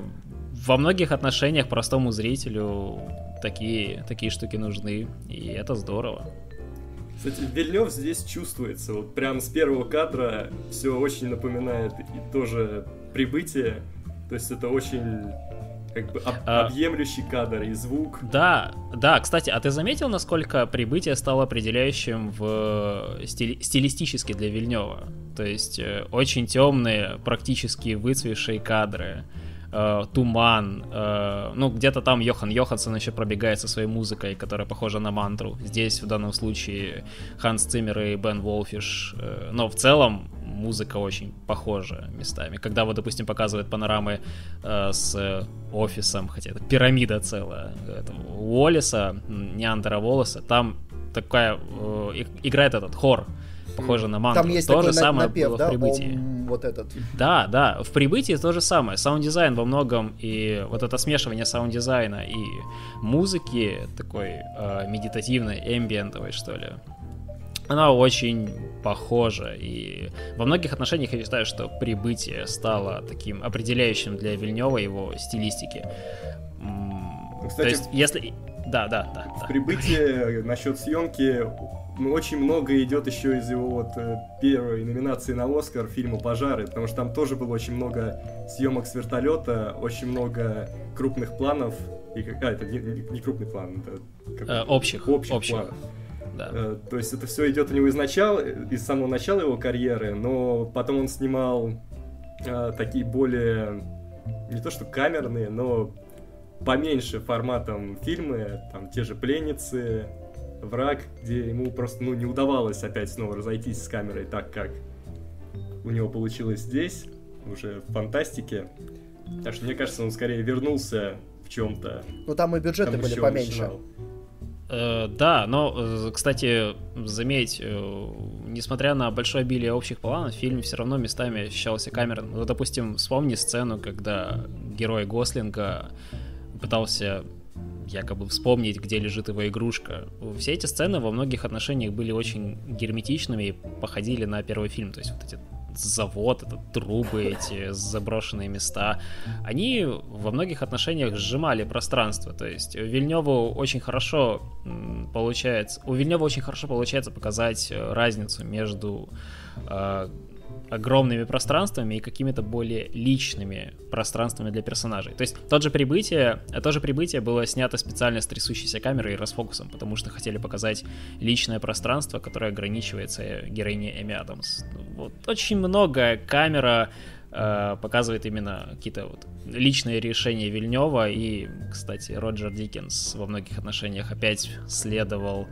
во многих отношениях простому зрителю такие, такие штуки нужны, и это здорово. Кстати, Вильнев здесь чувствуется, вот прям с первого кадра все очень напоминает и тоже прибытие, то есть это очень как бы об, а, объемлющий кадр и звук. Да, да, кстати, а ты заметил, насколько прибытие стало определяющим в стили, стилистически для Вильнева? То есть э, очень темные, практически выцвевшие кадры, э, туман, э, ну где-то там Йохан Йоханссон еще пробегает со своей музыкой, которая похожа на мантру. Здесь в данном случае Ханс Циммер и Бен Волфиш. Э, но в целом музыка очень похожа местами. Когда вот, допустим, показывают панорамы э, с офисом, хотя это пирамида целая этого Уоллиса, Неандера Волоса, там такая э, играет этот хор, похоже на мантру. Там есть то такой же самое напев, было да? в прибытии. Ом, вот этот. Да, да, в прибытии то же самое. Саунд-дизайн во многом и вот это смешивание саунд-дизайна и музыки такой э, медитативной, эмбиентовой, что ли, она очень похожа. И во многих отношениях я считаю, что прибытие стало таким определяющим для Вильнева его стилистики. Кстати, То есть, если... Да, да, да. В да. прибытии насчет съемки очень много идет еще из его вот э, первой номинации на Оскар фильма «Пожары», потому что там тоже было очень много съемок с вертолета, очень много крупных планов, и, а, это не, не крупный план, это как, э, общих, общих, общих планов да. Э, то есть это все идет у него из начала, из самого начала его карьеры, но потом он снимал э, такие более не то что камерные, но поменьше форматом фильмы, там те же пленницы, враг, где ему просто ну, не удавалось опять снова разойтись с камерой так, как у него получилось здесь, уже в фантастике. Так что мне кажется, он скорее вернулся в чем-то. Ну там и бюджеты там были поменьше. Начинал. Э, да, но, э, кстати, заметь, э, несмотря на большое обилие общих планов, фильм все равно местами ощущался камерным. Ну, допустим, вспомни сцену, когда герой Гослинга пытался якобы вспомнить, где лежит его игрушка. Все эти сцены во многих отношениях были очень герметичными и походили на первый фильм. То есть вот эти завод, это трубы, эти заброшенные места, они во многих отношениях сжимали пространство. То есть Вильневу очень хорошо получается, у Вильнева очень хорошо получается показать э, разницу между э, огромными пространствами и какими-то более личными пространствами для персонажей. То есть тот же прибытие, то же прибытие было снято специально с трясущейся камерой и расфокусом, потому что хотели показать личное пространство, которое ограничивается героиней Эми Адамс. Вот очень много камера э, показывает именно какие-то вот личные решения Вильнева и, кстати, Роджер Диккенс во многих отношениях опять следовал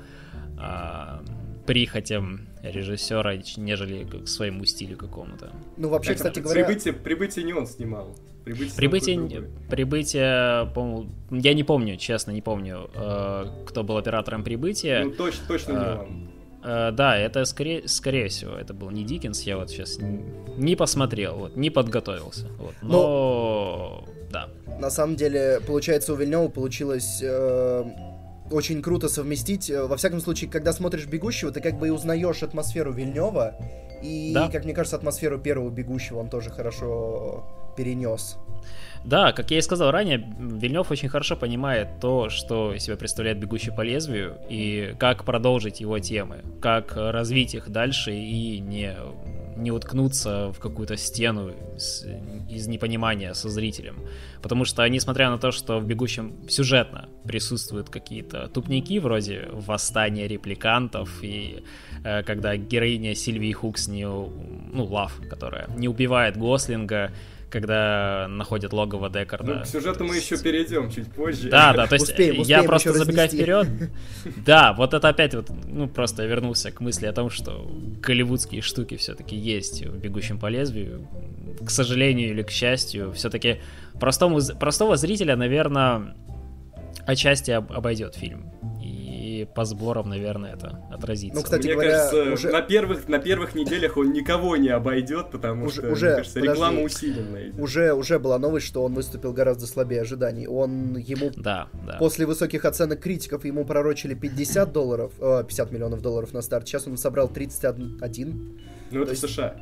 э, прихотям режиссера, нежели к своему стилю какому-то. Ну, вообще, так, кстати говоря... Прибытие, прибытие не он снимал. Прибытие, прибытие, прибытие по я не помню, честно, не помню, э, кто был оператором прибытия. Ну, точно, точно не э, он. Э, да, это скорее, скорее всего, это был не Диккенс, я вот сейчас не посмотрел, вот, не подготовился. Вот, но, но... да. На самом деле, получается, у Вильнева получилось э, очень круто совместить. Э, во всяком случае, когда смотришь «Бегущего», ты как бы и узнаешь атмосферу Вильнева, и, да. как мне кажется, атмосферу первого «Бегущего» он тоже хорошо перенес. Да, как я и сказал ранее, Вильнев очень хорошо понимает то, что из себя представляет «Бегущий по лезвию», и как продолжить его темы, как развить их дальше и не не уткнуться в какую-то стену из, из непонимания со зрителем. Потому что, несмотря на то, что в «Бегущем» сюжетно присутствуют какие-то тупники, вроде восстания репликантов, и э, когда героиня Сильвии Хукс не... Ну, Лав, которая не убивает Гослинга, когда находят логово Декарда. Ну, к сюжету мы еще перейдем чуть позже. Да, да, то есть успеем, успеем я просто забегаю вперед. Да, вот это опять вот, ну, просто я вернулся к мысли о том, что голливудские штуки все-таки есть в «Бегущем по лезвию». К сожалению или к счастью, все-таки простому, простого зрителя, наверное, отчасти обойдет фильм по сборам, наверное, это отразится. Ну, кстати Мне говоря, кажется, уже... на, первых, на первых неделях он никого не обойдет, потому уже, что, уже, мне кажется, подожди, реклама усиленная. Уже, уже была новость, что он выступил гораздо слабее ожиданий. Он ему... Да, да. После высоких оценок критиков ему пророчили 50 долларов, э, 50 миллионов долларов на старт. Сейчас он собрал 31. Ну, это есть... США.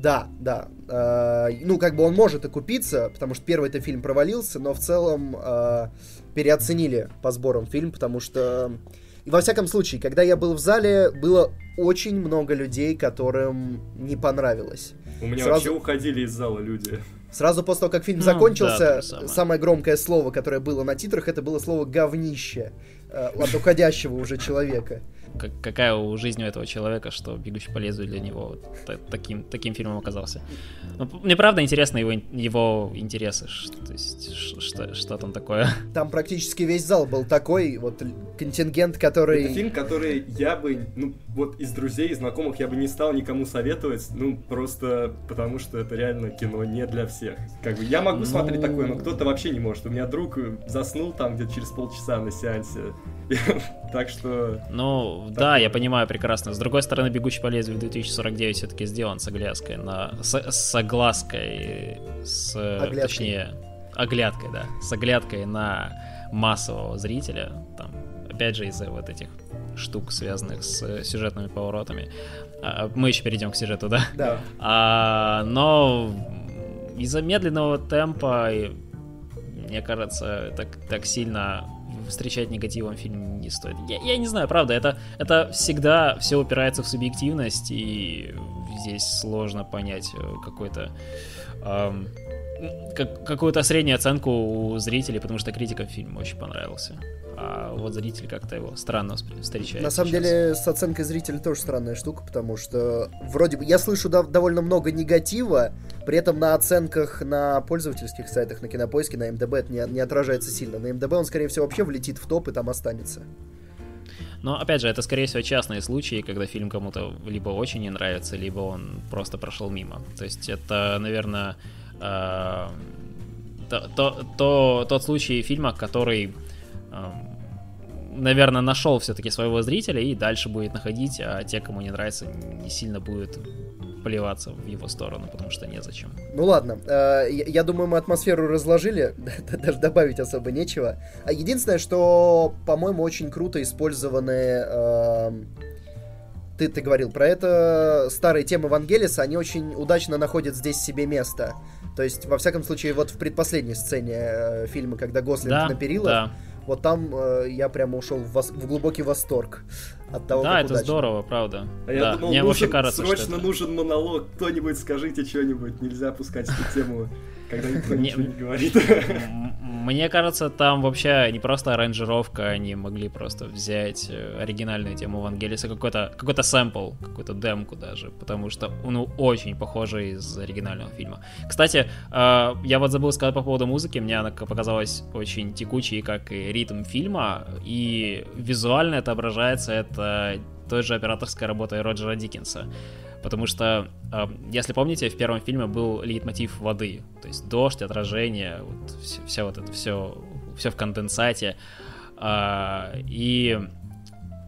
Да, да. Э, ну, как бы он может окупиться, потому что первый это фильм провалился, но в целом э, переоценили по сборам фильм, потому что и во всяком случае, когда я был в зале, было очень много людей, которым не понравилось. У меня Сразу... вообще уходили из зала люди. Сразу после того, как фильм ну, закончился, да, самое громкое слово, которое было на титрах, это было слово «говнище» э, от уходящего уже человека как, какая у жизни у этого человека, что «Бегущий по лезвию» для него вот таким, таким фильмом оказался. Но ну, мне правда интересно его, его интересы, что, то есть, что, что там такое. Там практически весь зал был такой, вот контингент, который... Это фильм, который я бы, ну, вот из друзей, из знакомых я бы не стал никому советовать, ну, просто потому что это реально кино не для всех. Как бы я могу ну... смотреть такое, но кто-то вообще не может. У меня друг заснул там где-то через полчаса на сеансе. Так что... Ну, да, я понимаю прекрасно. С другой стороны, «Бегущий по лезвию» 2049 все-таки сделан с оглядкой на... С, с оглаской, с... Оглядкой. Точнее, оглядкой, да. С оглядкой на массового зрителя. Там, опять же, из-за вот этих штук, связанных с сюжетными поворотами. А, мы еще перейдем к сюжету, да? Да. А, но из-за медленного темпа, мне кажется, так, так сильно встречать негативом фильм не стоит. Я, я не знаю, правда, это, это всегда все упирается в субъективность, и здесь сложно понять э, какой-то... Эм, как, какую-то среднюю оценку у зрителей, потому что критикам фильм очень понравился а вот зритель как-то его странно встречает. На самом сейчас. деле, с оценкой зрителя тоже странная штука, потому что вроде бы я слышу да, довольно много негатива, при этом на оценках на пользовательских сайтах, на кинопоиске, на МДБ это не, не отражается сильно. На МДБ он, скорее всего, вообще влетит в топ и там останется. Но, опять же, это, скорее всего, частные случаи, когда фильм кому-то либо очень не нравится, либо он просто прошел мимо. То есть это, наверное, э, то, то, то, тот случай фильма, который наверное, нашел все-таки своего зрителя и дальше будет находить, а те, кому не нравится, не сильно будет плеваться в его сторону, потому что незачем. Ну ладно, э, я думаю, мы атмосферу разложили, даже добавить особо нечего. А единственное, что, по-моему, очень круто использованы эм, ты, ты говорил про это, старые темы Вангелиса, они очень удачно находят здесь себе место. То есть, во всяком случае, вот в предпоследней сцене э, фильма, когда Гослинг да, на перилах, да. вот там э, я прямо ушел в, вос- в глубокий восторг от того, Да, это удачно. здорово, правда. А да. я думал, Мне нужен, вообще кажется, срочно что это... нужен монолог, кто-нибудь скажите что-нибудь, нельзя пускать эту тему когда никто ничего не говорит. Мне кажется, там вообще не просто аранжировка, они могли просто взять э, оригинальную тему Вангелиса, какой-то какой сэмпл, какую-то демку даже, потому что он ну, очень похожий из оригинального фильма. Кстати, э, я вот забыл сказать по поводу музыки, мне она показалась очень текучей, как и ритм фильма, и визуально отображается, это той же операторской работой Роджера Диккенса. Потому что, если помните, в первом фильме был лейтмотив воды. То есть дождь, отражение, вот все, все вот это все, все в конденсате. А, и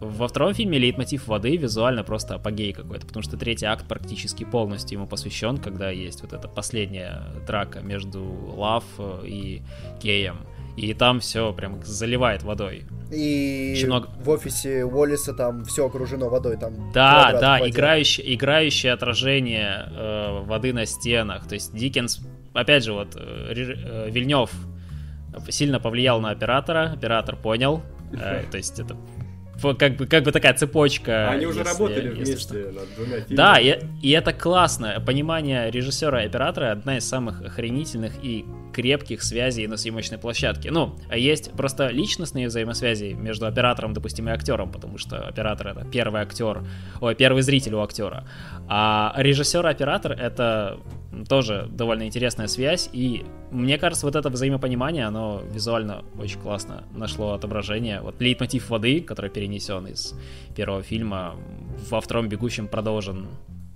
во втором фильме лейтмотив воды визуально просто апогей какой-то, потому что третий акт практически полностью ему посвящен, когда есть вот эта последняя драка между Лав и Кеем. И там все прям заливает водой. И Очень много... в офисе Уоллиса там все окружено водой, там. Да, да, играющее, играющее отражение э, воды на стенах. То есть Диккенс, опять же, вот э, э, Вильнев сильно повлиял на оператора, оператор понял. Э, то есть это как бы, как бы такая цепочка. Они уже если, работали если вместе что. над двумя фильмами. Да, и, и это классно. Понимание режиссера и оператора одна из самых охренительных и крепких связей на съемочной площадке. Ну, есть просто личностные взаимосвязи между оператором, допустим, и актером, потому что оператор это первый актер, ой, первый зритель у актера. А режиссер-оператор это тоже довольно интересная связь, и мне кажется, вот это взаимопонимание, оно визуально очень классно нашло отображение. Вот лейтмотив воды, который перенесен из первого фильма, во втором «Бегущем» продолжен,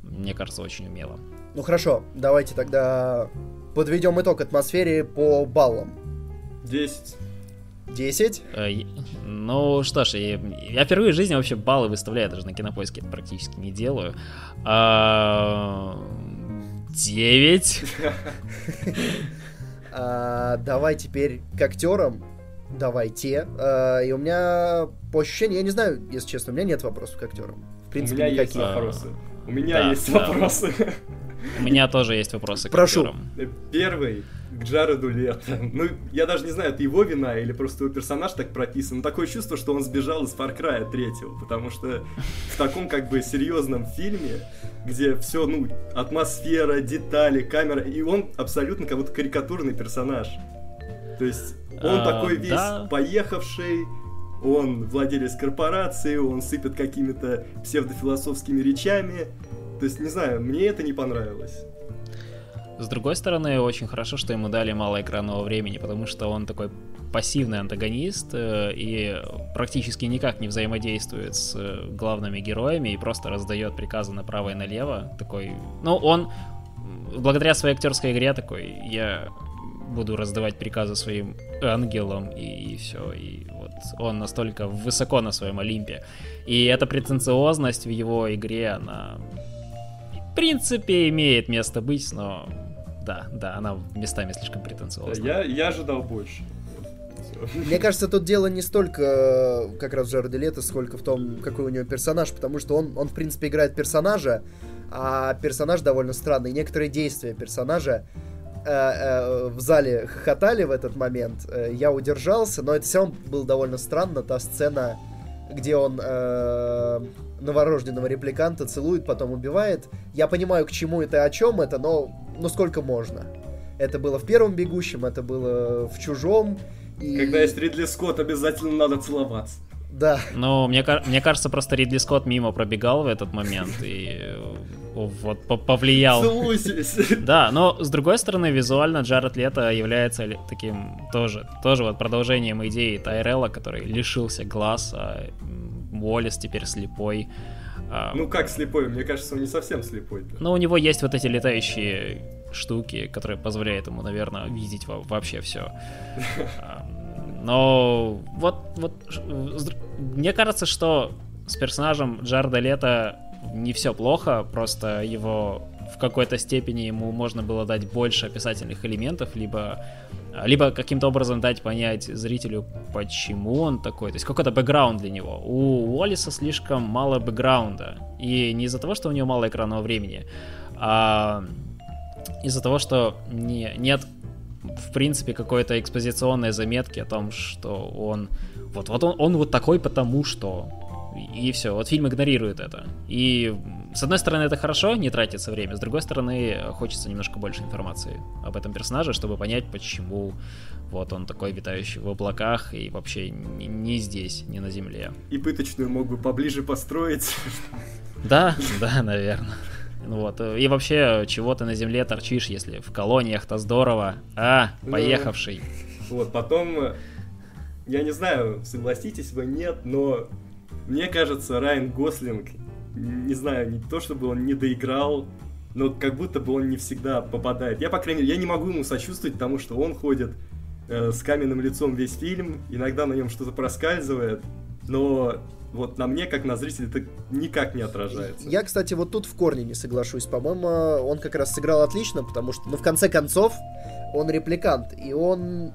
мне кажется, очень умело. Ну хорошо, давайте тогда подведем итог атмосфере по баллам. 10. 10? Э, ну что ж, я, я впервые в жизни вообще баллы выставляю, даже на кинопоиске это практически не делаю. А, 9. А, давай теперь к актерам. Давайте. А, и у меня по ощущению, я не знаю, если честно, у меня нет вопросов к актерам. В принципе, у меня никаких. есть вопросы. У меня есть вопросы. У меня тоже есть вопросы к Прошу. актерам. Первый к Джареду Лето. Ну, я даже не знаю, это его вина или просто его персонаж так прописан. Но такое чувство, что он сбежал из Far Cry 3, потому что в таком как бы серьезном фильме, где все, ну, атмосфера, детали, камера, и он абсолютно как будто карикатурный персонаж. То есть он а, такой весь да. поехавший, он владелец корпорации, он сыпет какими-то псевдофилософскими речами. То есть, не знаю, мне это не понравилось. С другой стороны, очень хорошо, что ему дали мало экранного времени, потому что он такой пассивный антагонист э, и практически никак не взаимодействует с э, главными героями и просто раздает приказы направо и налево. Такой, ну, он благодаря своей актерской игре такой, я буду раздавать приказы своим ангелам и, и все. И вот он настолько высоко на своем Олимпе. И эта претенциозность в его игре, она в принципе имеет место быть, но да, да, она местами слишком претенциозна. Я, я ожидал больше. Мне кажется, тут дело не столько э, как раз в Джареде Лето, сколько в том, какой у него персонаж, потому что он, он в принципе, играет персонажа, а персонаж довольно странный. Некоторые действия персонажа э, э, в зале хохотали в этот момент. Э, я удержался, но это все равно было довольно странно. Та сцена, где он новорожденного репликанта целует, потом убивает. Я понимаю, к чему это, о чем это, но, но сколько можно. Это было в первом бегущем, это было в чужом. И... Когда есть Ридли Скотт, обязательно надо целоваться. Да. Ну, мне, мне кажется, просто Ридли Скотт мимо пробегал в этот момент и вот повлиял. Да, но с другой стороны, визуально Джаред Лето является таким тоже, тоже вот продолжением идеи Тайрелла, который лишился глаз, а Уоллес теперь слепой. А, ну как слепой? Мне кажется, он не совсем слепой. -то. Ну у него есть вот эти летающие штуки, которые позволяют ему, наверное, видеть вообще все. Но вот, вот мне кажется, что с персонажем Джарда Лето не все плохо, просто его в какой-то степени ему можно было дать больше описательных элементов, либо, либо каким-то образом дать понять зрителю, почему он такой, то есть какой-то бэкграунд для него. У Уоллиса слишком мало бэкграунда, и не из-за того, что у него мало экранного времени, а из-за того, что не, нет в принципе какой-то экспозиционной заметки о том, что он вот, вот он, он вот такой потому что и все. Вот фильм игнорирует это. И с одной стороны это хорошо, не тратится время, с другой стороны хочется немножко больше информации об этом персонаже, чтобы понять, почему вот он такой витающий в облаках и вообще не, не здесь, не на земле. И пыточную мог бы поближе построить. Да, да, наверное. Вот. И вообще, чего ты на земле торчишь, если в колониях-то здорово. А, ну, поехавший. Вот, потом, я не знаю, согласитесь вы, нет, но мне кажется, Райан Гослинг, не знаю, не то чтобы он не доиграл, но как будто бы он не всегда попадает. Я, по крайней мере, я не могу ему сочувствовать, потому что он ходит э, с каменным лицом весь фильм, иногда на нем что-то проскальзывает, но вот на мне, как на зрителя, это никак не отражается. Я, кстати, вот тут в корне не соглашусь. По-моему, он как раз сыграл отлично, потому что, ну, в конце концов, он репликант, и он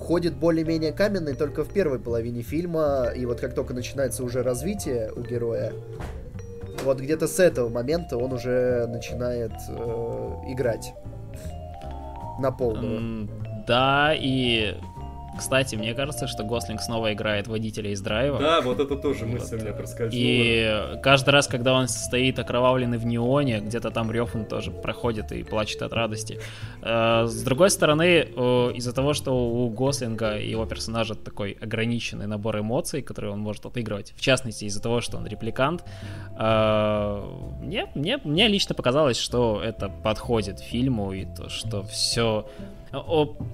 ходит более-менее каменный только в первой половине фильма, и вот как только начинается уже развитие у героя, вот где-то с этого момента он уже начинает э, играть на полную. Mm, да, и кстати, мне кажется, что Гослинг снова играет водителя из драйва. Да, вот это тоже мысль вот. меня проскользнула. И каждый раз, когда он стоит окровавленный в неоне, где-то там рев он тоже проходит и плачет от радости. Э, с другой стороны, из-за того, что у Гослинга и его персонажа такой ограниченный набор эмоций, которые он может отыгрывать, в частности, из-за того, что он репликант, э, мне, мне, мне лично показалось, что это подходит фильму, и то, что все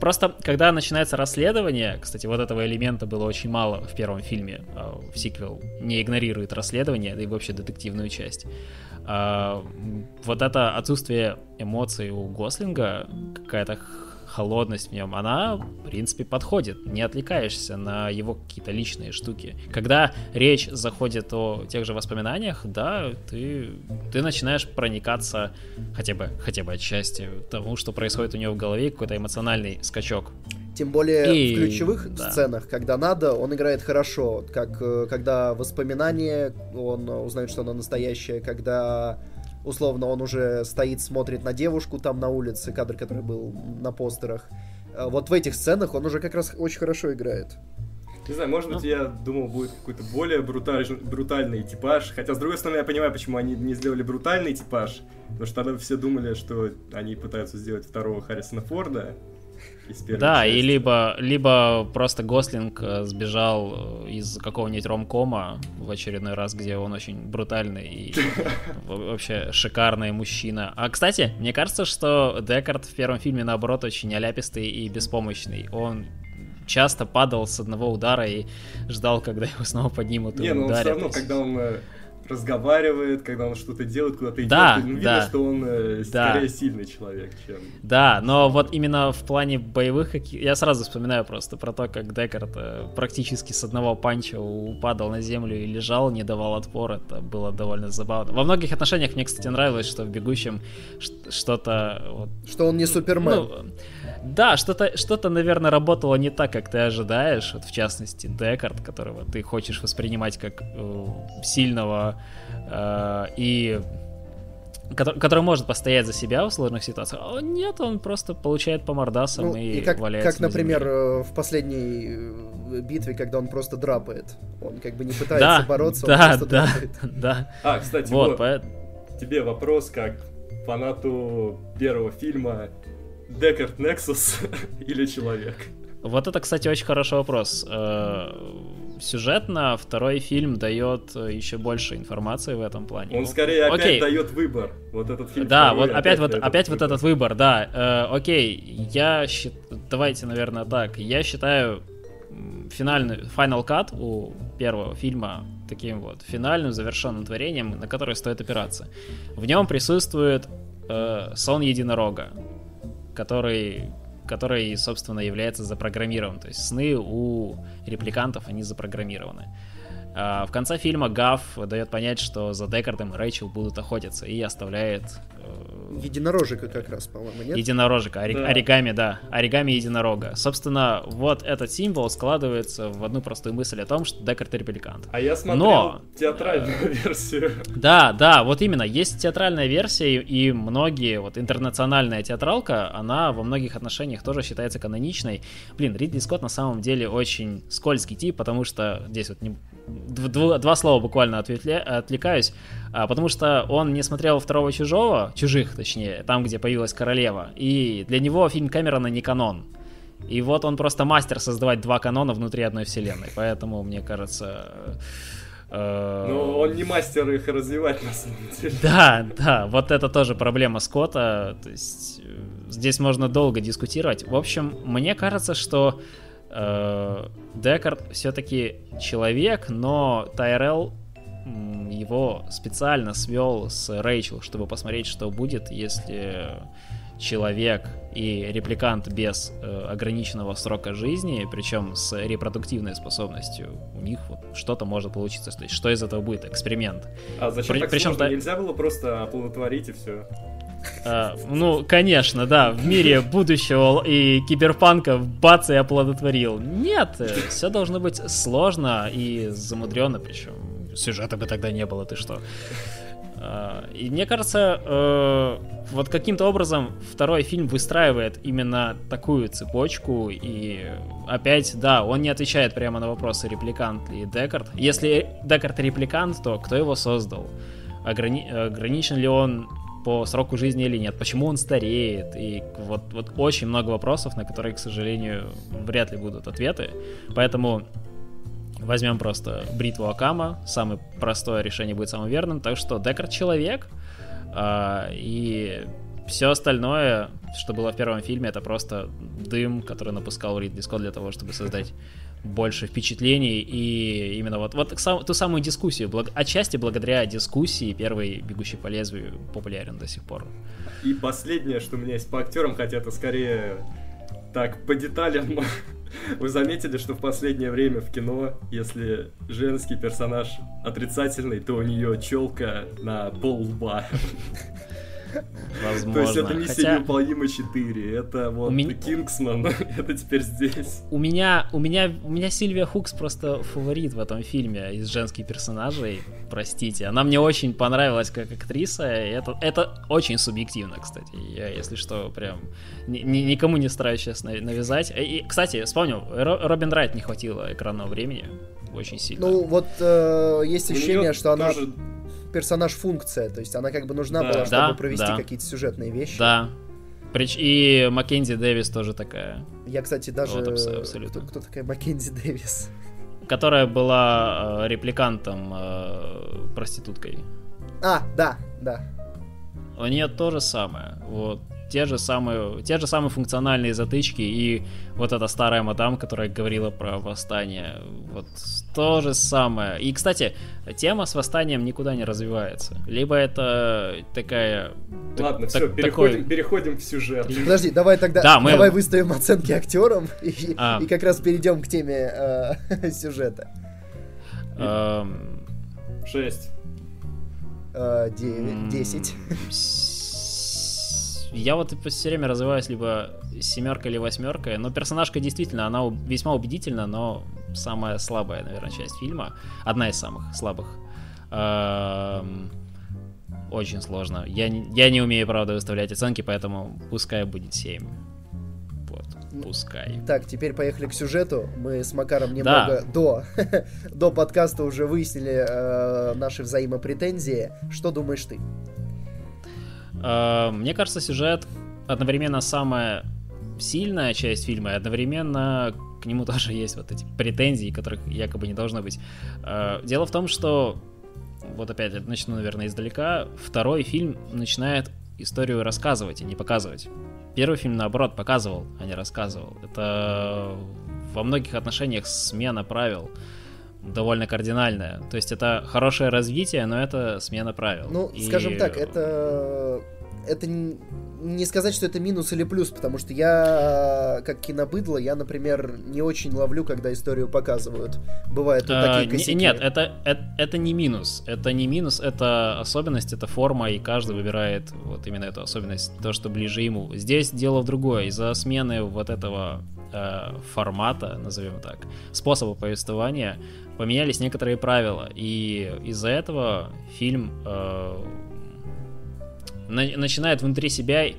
Просто, когда начинается расследование, кстати, вот этого элемента было очень мало в первом фильме, а, в сиквел не игнорирует расследование, да и вообще детективную часть. А, вот это отсутствие эмоций у Гослинга, какая-то холодность в нем, она, в принципе, подходит. Не отвлекаешься на его какие-то личные штуки. Когда речь заходит о тех же воспоминаниях, да, ты, ты начинаешь проникаться хотя бы, хотя бы отчасти тому, что происходит у него в голове, какой-то эмоциональный скачок. Тем более и... в ключевых да. сценах, когда надо, он играет хорошо. Как э, когда воспоминания, он узнает, что оно настоящее, когда условно он уже стоит, смотрит на девушку там на улице, кадр, который был на постерах. А вот в этих сценах он уже как раз очень хорошо играет. Не знаю, может быть, я думал, будет какой-то более бруталь... брутальный типаж. Хотя, с другой стороны, я понимаю, почему они не сделали брутальный типаж. Потому что тогда все думали, что они пытаются сделать второго Харрисона Форда да, части. и либо, либо просто Гослинг э, сбежал э, из какого-нибудь ромкома в очередной раз, где он очень брутальный и вообще шикарный мужчина. А, кстати, мне кажется, что Декард в первом фильме, наоборот, очень оляпистый и беспомощный. Он часто падал с одного удара и ждал, когда его снова поднимут и Не, ну он все равно, когда он э, разговаривает, когда он что-то делает, куда-то идет, да, видно, да. что он э, да. скорее сильный человек, чем... Да, но вот именно в плане боевых, я сразу вспоминаю просто про то, как Декард э, практически с одного панча упадал на землю и лежал, не давал отпор, это было довольно забавно. Во многих отношениях мне, кстати, нравилось, что в «Бегущем» что-то... Вот, что он не Супермен. Ну, да, что-то, что-то, наверное, работало не так, как ты ожидаешь. Вот, в частности, Декард, которого ты хочешь воспринимать как э, сильного э, и который, который может постоять за себя в сложных ситуациях. А нет, он просто получает по мордасам ну, и, и как, валяется Как, например, земле. Э, в последней э, битве, когда он просто драпает. Он как бы не пытается да, бороться, да, он просто да, драпает. Да. А, кстати, вот, вот по... тебе вопрос как фанату первого фильма Декард Нексус или человек? Вот это, кстати, очень хороший вопрос. Э, сюжетно второй фильм дает еще больше информации в этом плане. Он скорее опять окей. дает выбор. Вот этот фильм. Да, вот опять, опять вот опять выбор. вот этот выбор, да. Э, окей, я счит... давайте, наверное, так. Я считаю финальный Final Cut у первого фильма таким вот финальным завершенным творением, на которое стоит опираться. В нем присутствует э, сон единорога который который, собственно, является запрограммирован. То есть сны у репликантов, они запрограммированы. А, в конце фильма Гав дает понять, что за Декардом и Рэйчел будут охотиться и оставляет э, Единорожика как раз, по-моему, нет? Единорожика, ори- да. оригами, да. Оригами единорога. Собственно, вот этот символ складывается в одну простую мысль о том, что Декард репликант. А я смотрел Но... театральную версию. Да, да, вот именно. Есть театральная версия, и многие, вот интернациональная театралка, она во многих отношениях тоже считается каноничной. Блин, Ридли Скотт на самом деле очень скользкий тип, потому что здесь вот не, дв- два слова буквально ответля- отвлекаюсь, а, потому что он не смотрел второго чужого, чужих точнее, там, где появилась королева, и для него фильм Кэмерона не канон. И вот он просто мастер создавать два канона внутри одной вселенной, поэтому мне кажется. Э, Но он не мастер их развивать на самом деле. Да, да, вот это тоже проблема Скотта. То есть э, здесь можно долго дискутировать. В общем, мне кажется, что э, Декард все-таки человек, но Тайрелл его специально свел с Рэйчел, чтобы посмотреть, что будет, если человек и репликант без э, ограниченного срока жизни, причем с репродуктивной способностью, у них вот что-то может получиться. То есть что из этого будет? Эксперимент. А зачем При, так причем? Та... Нельзя было просто оплодотворить и все? А, ну, конечно, да, в мире будущего и киберпанка бац и оплодотворил. Нет, все должно быть сложно и замудренно, причем сюжета бы тогда не было, ты что. А, и мне кажется, э, вот каким-то образом второй фильм выстраивает именно такую цепочку, и опять, да, он не отвечает прямо на вопросы репликант и Декард. Если Декард репликант, то кто его создал? Ограни- ограничен ли он по сроку жизни или нет, почему он стареет, и вот, вот очень много вопросов, на которые, к сожалению, вряд ли будут ответы, поэтому возьмем просто бритву Акама, самое простое решение будет самым верным, так что Декард человек, э, и все остальное, что было в первом фильме, это просто дым, который напускал Ридли Скотт для того, чтобы создать больше впечатлений и именно вот, вот сам, ту самую дискуссию. Благ, отчасти благодаря дискуссии первый «Бегущий по лезвию» популярен до сих пор. И последнее, что у меня есть по актерам, хотя это скорее так по деталям. Вы заметили, что в последнее время в кино, если женский персонаж отрицательный, то у нее челка на пол лба. Возможно. То есть это миссия Хотя... невыполнима 4, это вот меня... Кингсман, это теперь здесь. У меня, у меня, у меня Сильвия Хукс просто фаворит в этом фильме из женских персонажей, простите. Она мне очень понравилась как актриса, и это, это очень субъективно, кстати. Я, если что, прям ни, никому не стараюсь сейчас навязать. И, кстати, вспомнил, Робин Райт не хватило экранного времени очень сильно. Ну, вот э, есть ощущение, что она... Тоже персонаж-функция, то есть она как бы нужна да. была, чтобы да, провести да. какие-то сюжетные вещи. Да. Прич... И Маккензи Дэвис тоже такая. Я, кстати, даже... Вот, абсолютно. Кто, кто такая Маккензи Дэвис? Которая была э, репликантом, э, проституткой. А, да, да. У нее то же самое. Вот те же самые, те же самые функциональные затычки и вот эта старая мадам, которая говорила про восстание, вот то же самое. И, кстати, тема с восстанием никуда не развивается. Либо это такая... Ладно, так, все, переходим, такой... переходим в сюжет. Подожди, давай тогда, да, мы... давай выставим оценки актерам и, а. и как раз перейдем к теме э, сюжета. Эм... Шесть. Э, девять, десять я вот все время развиваюсь либо семеркой или восьмеркой, но персонажка действительно, она весьма убедительна, но самая слабая, наверное, часть фильма, одна из самых слабых. Очень сложно. Я, я не умею, правда, выставлять оценки, поэтому пускай будет 7. Вот, пускай. Так, теперь поехали к сюжету. Мы с Макаром немного да. до, до подкаста уже выяснили э, наши взаимопретензии. Что думаешь ты? Э, мне кажется, сюжет одновременно самая сильная часть фильма, и одновременно к нему тоже есть вот эти претензии, которых якобы не должно быть. Э, дело в том, что вот опять начну, наверное, издалека. Второй фильм начинает историю рассказывать, а не показывать. Первый фильм, наоборот, показывал, а не рассказывал. Это во многих отношениях смена правил довольно кардинальная. То есть это хорошее развитие, но это смена правил. Ну, и... скажем так, это это не сказать, что это минус или плюс, потому что я, как кинобыдло, я, например, не очень ловлю, когда историю показывают. Бывают вот А, такие косяки. Нет, это, это, это не минус. Это не минус, это особенность, это форма, и каждый выбирает вот именно эту особенность, то, что ближе ему. Здесь дело в другое. Из-за смены вот этого э, формата, назовем так, способа повествования, поменялись некоторые правила. И из-за этого фильм э, на- начинает внутри себя, э,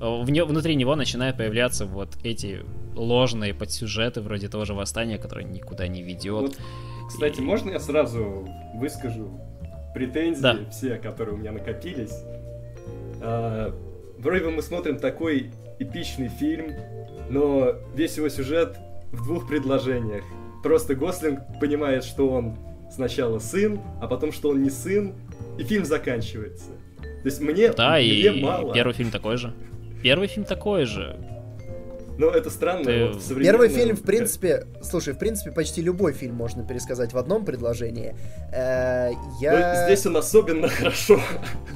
внутри него начинают появляться вот эти ложные подсюжеты вроде того же восстания, которое никуда не ведет. Вот, кстати, И- можно я сразу выскажу претензии, Да. все, которые у меня накопились? А, вроде бы мы смотрим такой эпичный фильм, но весь его сюжет в двух предложениях. Просто Гослинг понимает, что он сначала сын, а потом, что он не сын, и фильм заканчивается. То есть мне, Да, мне и мало. первый фильм такой же. Первый фильм такой же. Но это странно. Ты- вот в современном- Первый фильм, в принципе, слушай, в принципе, почти любой фильм можно пересказать в одном предложении. Э, Но Я... здесь он особенно хорошо.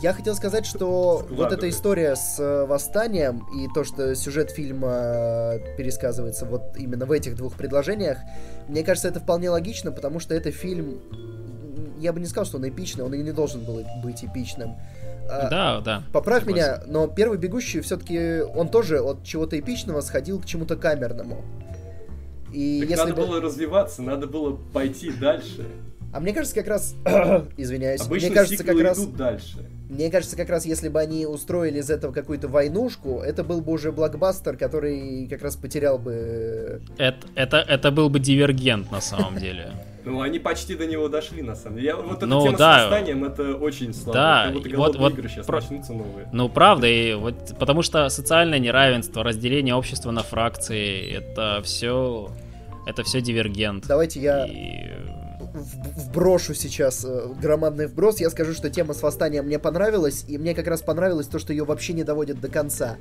Я хотел сказать, что вот эта история с э, восстанием и то, что сюжет фильма пересказывается вот именно в этих двух предложениях, мне кажется, это вполне логично, потому что это фильм, я бы не сказал, что он эпичный, он и не должен был быть эпичным. А, Да, да. Поправь согласен. меня, но первый бегущий все-таки он тоже от чего-то эпичного сходил к чему-то камерному. И Так если надо бы... было развиваться, надо было пойти дальше. А мне кажется, как раз... Извиняюсь. Обычно мне кажется, как раз... идут дальше. Мне кажется, как раз если бы они устроили из этого какую-то войнушку, это был бы уже блокбастер, который как раз потерял бы... Это, это, это был бы дивергент на самом деле. Ну, они почти до него дошли, на самом деле. Я, вот эта Ну, тема да. с восстанием, это очень слабо. Да, Это вот, и вот- вот игры сейчас про- начнутся новые. Ну, правда, и вот потому что социальное неравенство, разделение общества на фракции, это все, это все дивергент. Давайте я И, вброшу сейчас э, громадный вброс. Я скажу, что тема с восстанием мне понравилась, и мне как раз понравилось то, что ее вообще не доводят до конца.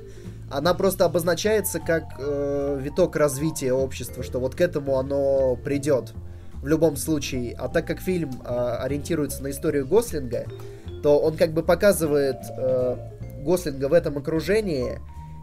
Она просто обозначается как э, виток развития общества, что вот к этому оно придет в любом случае. А так как фильм э, ориентируется на историю Гослинга, то он как бы показывает э, Гослинга в этом окружении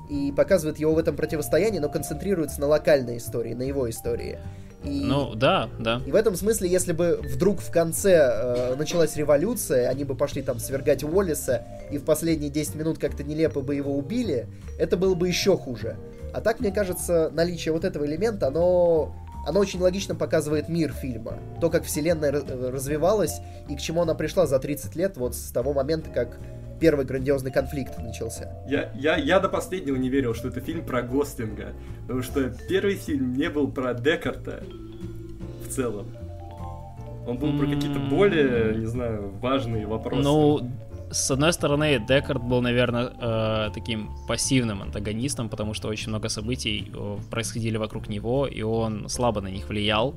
и показывает его в этом противостоянии, но концентрируется на локальной истории, на его истории. И... ну, да, да. И в этом смысле, если бы вдруг в конце э, началась революция, они бы пошли там свергать Уоллиса, и в последние 10 минут как-то нелепо бы его убили, это было бы еще хуже. А так, мне кажется, наличие вот этого элемента, оно, оно очень логично показывает мир фильма. То, как вселенная э, развивалась и к чему она пришла за 30 лет, вот с того момента, как первый грандиозный конфликт начался. Я, я, я до последнего не верил, что это фильм про Гослинга. Потому что первый фильм не был про Декарта в целом. Он был про какие-то более, не знаю, важные вопросы. Ну, с одной стороны, Декард был, наверное, э, таким пассивным антагонистом, потому что очень много событий э, происходили вокруг него, и он слабо на них влиял.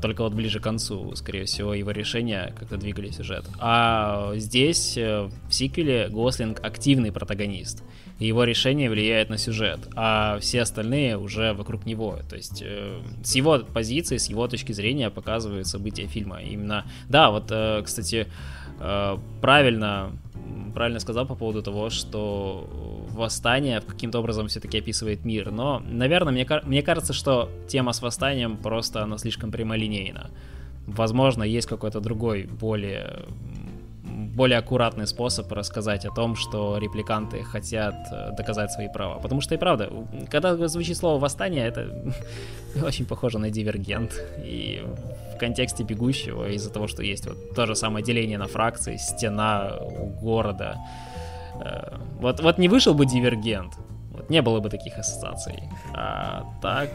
Только вот ближе к концу, скорее всего, его решения как-то двигали сюжет. А здесь, э, в сиквеле, Гослинг активный протагонист. И его решение влияет на сюжет, а все остальные уже вокруг него. То есть э, с его позиции, с его точки зрения показывают события фильма. Именно, да, вот, э, кстати, э, правильно, правильно сказал по поводу того, что восстание каким-то образом все-таки описывает мир. Но, наверное, мне, мне кажется, что тема с восстанием просто она слишком прямолинейна. Возможно, есть какой-то другой, более, более аккуратный способ рассказать о том, что репликанты хотят э, доказать свои права. Потому что и правда, когда звучит слово восстание, это очень похоже на дивергент. И в контексте бегущего, из-за того, что есть вот то же самое деление на фракции, стена города. Э, Вот, вот не вышел бы дивергент, вот не было бы таких ассоциаций. А так,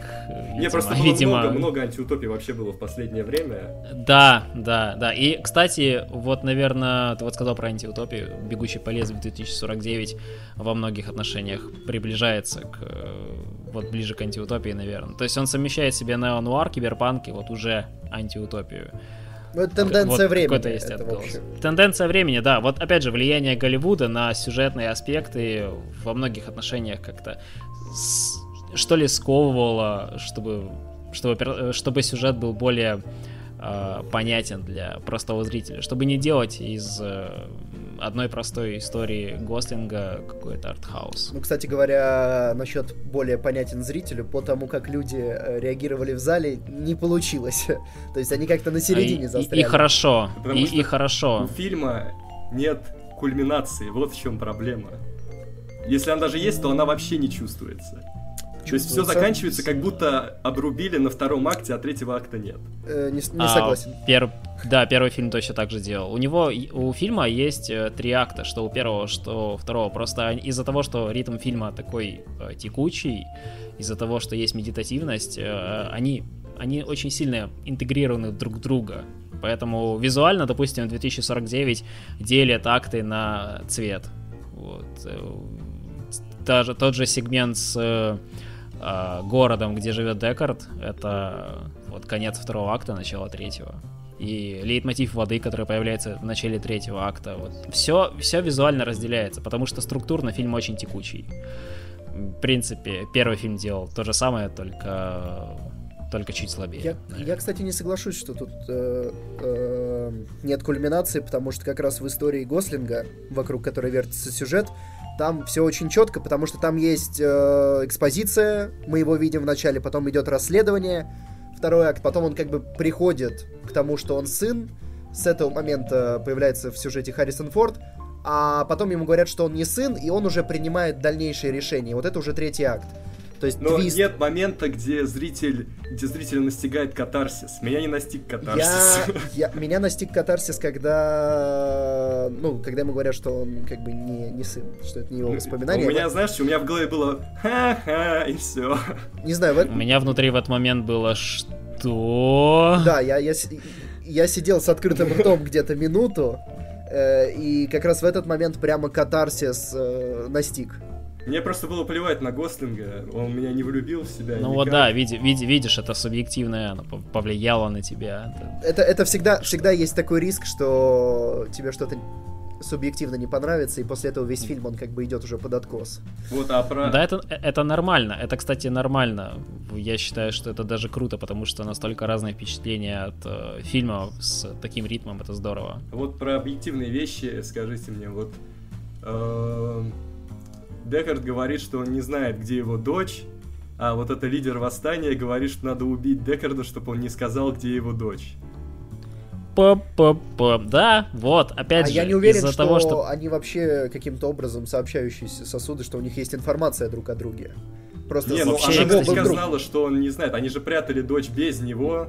видимо, просто было видимо, много, много антиутопий вообще было в последнее время. да, да, да. И, кстати, вот, наверное, ты вот сказал про антиутопию. «Бегущий по лезвию 2049» во многих отношениях приближается к э, вот ближе к антиутопии, наверное. То есть он совмещает в себе неонуар, киберпанк и вот уже антиутопию. Ну, это тенденция Вот времени. есть это, в отголос. общем. Тенденция времени, да. Вот опять же, влияние Голливуда на сюжетные аспекты во многих отношениях как-то с- что ли сковывало, чтобы, чтобы, пер- чтобы сюжет был более э, понятен для простого зрителя, чтобы не делать из э, одной простой истории Гослинга какой-то артхаус. Ну, кстати говоря, насчет более понятен зрителю, по тому, как люди э, реагировали в зале, не получилось. То есть они как-то на середине и, застряли. И, и хорошо, Потому и, что и хорошо. У фильма нет кульминации, вот в чем проблема. Если она даже есть, то она вообще не чувствуется. То есть все заканчивается, как будто обрубили на втором акте, а третьего акта нет. Э, не не А, согласен. пер- Да, первый фильм точно так же делал. У него, у фильма есть э, три акта, что у первого, что у второго. Просто из-за того, что ритм фильма такой э, текучий, из-за того, что есть медитативность, э, они, они очень сильно интегрированы друг в друга. Поэтому визуально, допустим, 2049 делит акты на цвет. Вот. Даже тот же сегмент с э, а, городом, где живет Декард, это вот конец второго акта, начало третьего. И лейтмотив воды, который появляется в начале третьего акта. Вот. Все, все визуально разделяется, потому что структурно фильм очень текучий. В принципе, первый фильм делал то же самое, только, только чуть слабее. Я, наверное. я, кстати, не соглашусь, что тут э, э, нет кульминации, потому что как раз в истории Гослинга, вокруг которой вертится сюжет, там все очень четко, потому что там есть э, экспозиция, мы его видим в начале, потом идет расследование, второй акт, потом он как бы приходит к тому, что он сын, с этого момента появляется в сюжете Харрисон Форд, а потом ему говорят, что он не сын, и он уже принимает дальнейшие решения. Вот это уже третий акт. То есть Но твист. нет момента, где зритель, где зрителя настигает катарсис. Меня не настиг катарсис. Я, я- меня настиг катарсис, когда, ну, когда ему говорят, что он как бы не, не сын, что это не его воспоминания. У меня, знаешь, у меня в голове было ха-ха, и все. Не знаю, в У меня внутри в этот момент было что? да, я, я, я сидел с открытым ртом где-то минуту, э, и как раз в этот момент прямо катарсис э, настиг. Мне просто было плевать на Гослинга, он меня не влюбил в себя. Ну никак. вот да, види- види- видишь, это субъективное, оно пов- повлияло на тебя. Это- Это, всегда, всегда есть такой риск, что тебе что-то субъективно не понравится, и после этого весь фильм, он как бы идет уже под откос. Вот, а про... Да, это, это нормально. Это, кстати, нормально. Я считаю, что это даже круто, потому что настолько разные впечатления от э, фильма с таким ритмом, это здорово. Вот про объективные вещи скажите мне, вот... эм, Декард говорит, что он не знает, где его дочь, а вот это лидер восстания говорит, что надо убить Декарда, чтобы он не сказал, где его дочь. П-п-п. Да, вот, опять а же, я не уверен, из-за что, того, что... они вообще каким-то образом сообщающиеся сосуды, что у них есть информация друг о друге. Просто Не, ну вообще она наверняка вдруг? знала, что он не знает. Они же прятали дочь без него.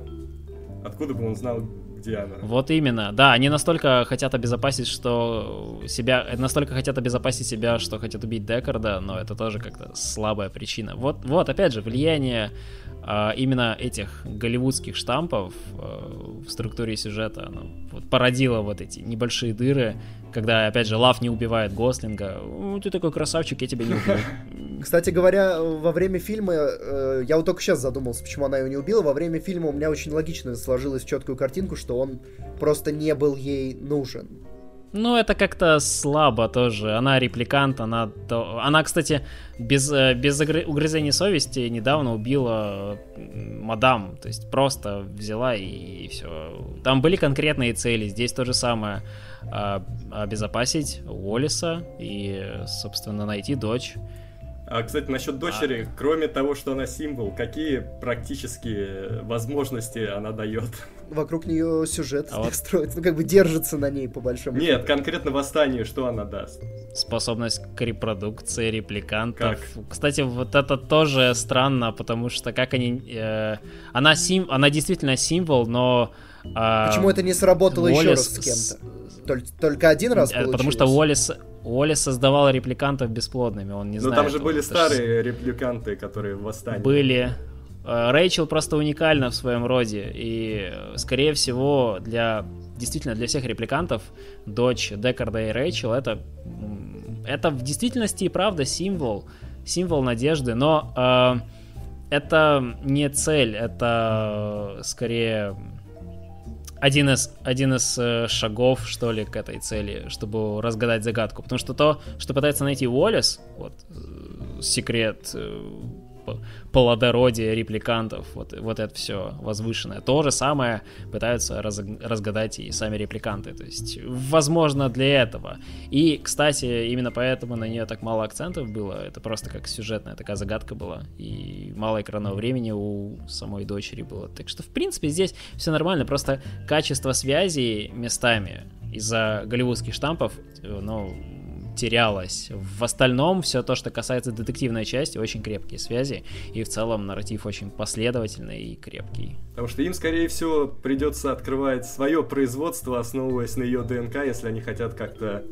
Откуда бы он знал, где она? Вот именно, да, они настолько хотят обезопасить, что себя, настолько хотят обезопасить себя, что хотят убить Декарда, но это тоже как-то слабая причина. Вот, вот, опять же, влияние а, именно этих голливудских штампов а, в структуре сюжета, оно вот породило вот эти небольшие дыры, когда, опять же, Лав не убивает Гослинга, «Ну, ты такой красавчик, я тебя не убил. Кстати говоря, во время фильма, э, я вот только сейчас задумался, почему она его не убила, во время фильма у меня очень логично сложилась четкую картинку, что он просто не был ей нужен. Ну, это как-то слабо тоже. Она репликант, она... Она, кстати, без, э, без угрызений совести недавно убила мадам. То есть просто взяла и, все. Там были конкретные цели. Здесь то же самое. А, обезопасить Уоллиса и, собственно, найти дочь. А, кстати, насчет дочери, кроме того, что она символ, какие практические возможности она дает? Вокруг нее сюжет А вот- строится, ну как бы держится на ней по большому Нет, счету. конкретно восстанию, что она даст? Способность к репродукции репликантов. Как? Кстати, вот это тоже странно, потому что как они... э, она, сим, она действительно символ, но... а, Почему это не сработало еще раз Уоллес с кем-то? Толь- Только один раз Э, получилось? Потому что Уоллес, Уоллес создавал репликантов бесплодными, он не Но знает. Ну, там же были старые репликанты, которые в восстании. Были. Э, Рэйчел просто уникальна в своем роде, и, э, скорее всего, для действительно для всех репликантов дочь Декарда и Рэйчел это это в действительности и правда символ символ надежды, но э, это не цель, это скорее один из, один из э, шагов, что ли, к этой цели, чтобы разгадать загадку. Потому что то, что пытается найти Уоллес, вот, э, секрет, э, плодородие репликантов, вот, вот это все возвышенное. То же самое пытаются раз, разгадать и сами репликанты. То есть, возможно, для этого. И, кстати, именно поэтому на нее так мало акцентов было. Это просто как сюжетная такая загадка была. И мало экранного времени у самой дочери было. Так что, в принципе, здесь все нормально. Просто качество связи местами из-за голливудских штампов, ну, терялось. В остальном все то, что касается детективной части, очень крепкие связи, и в целом нарратив очень последовательный и крепкий. Потому что им, скорее всего, придется открывать свое производство, основываясь на ее ДНК, если они хотят как-то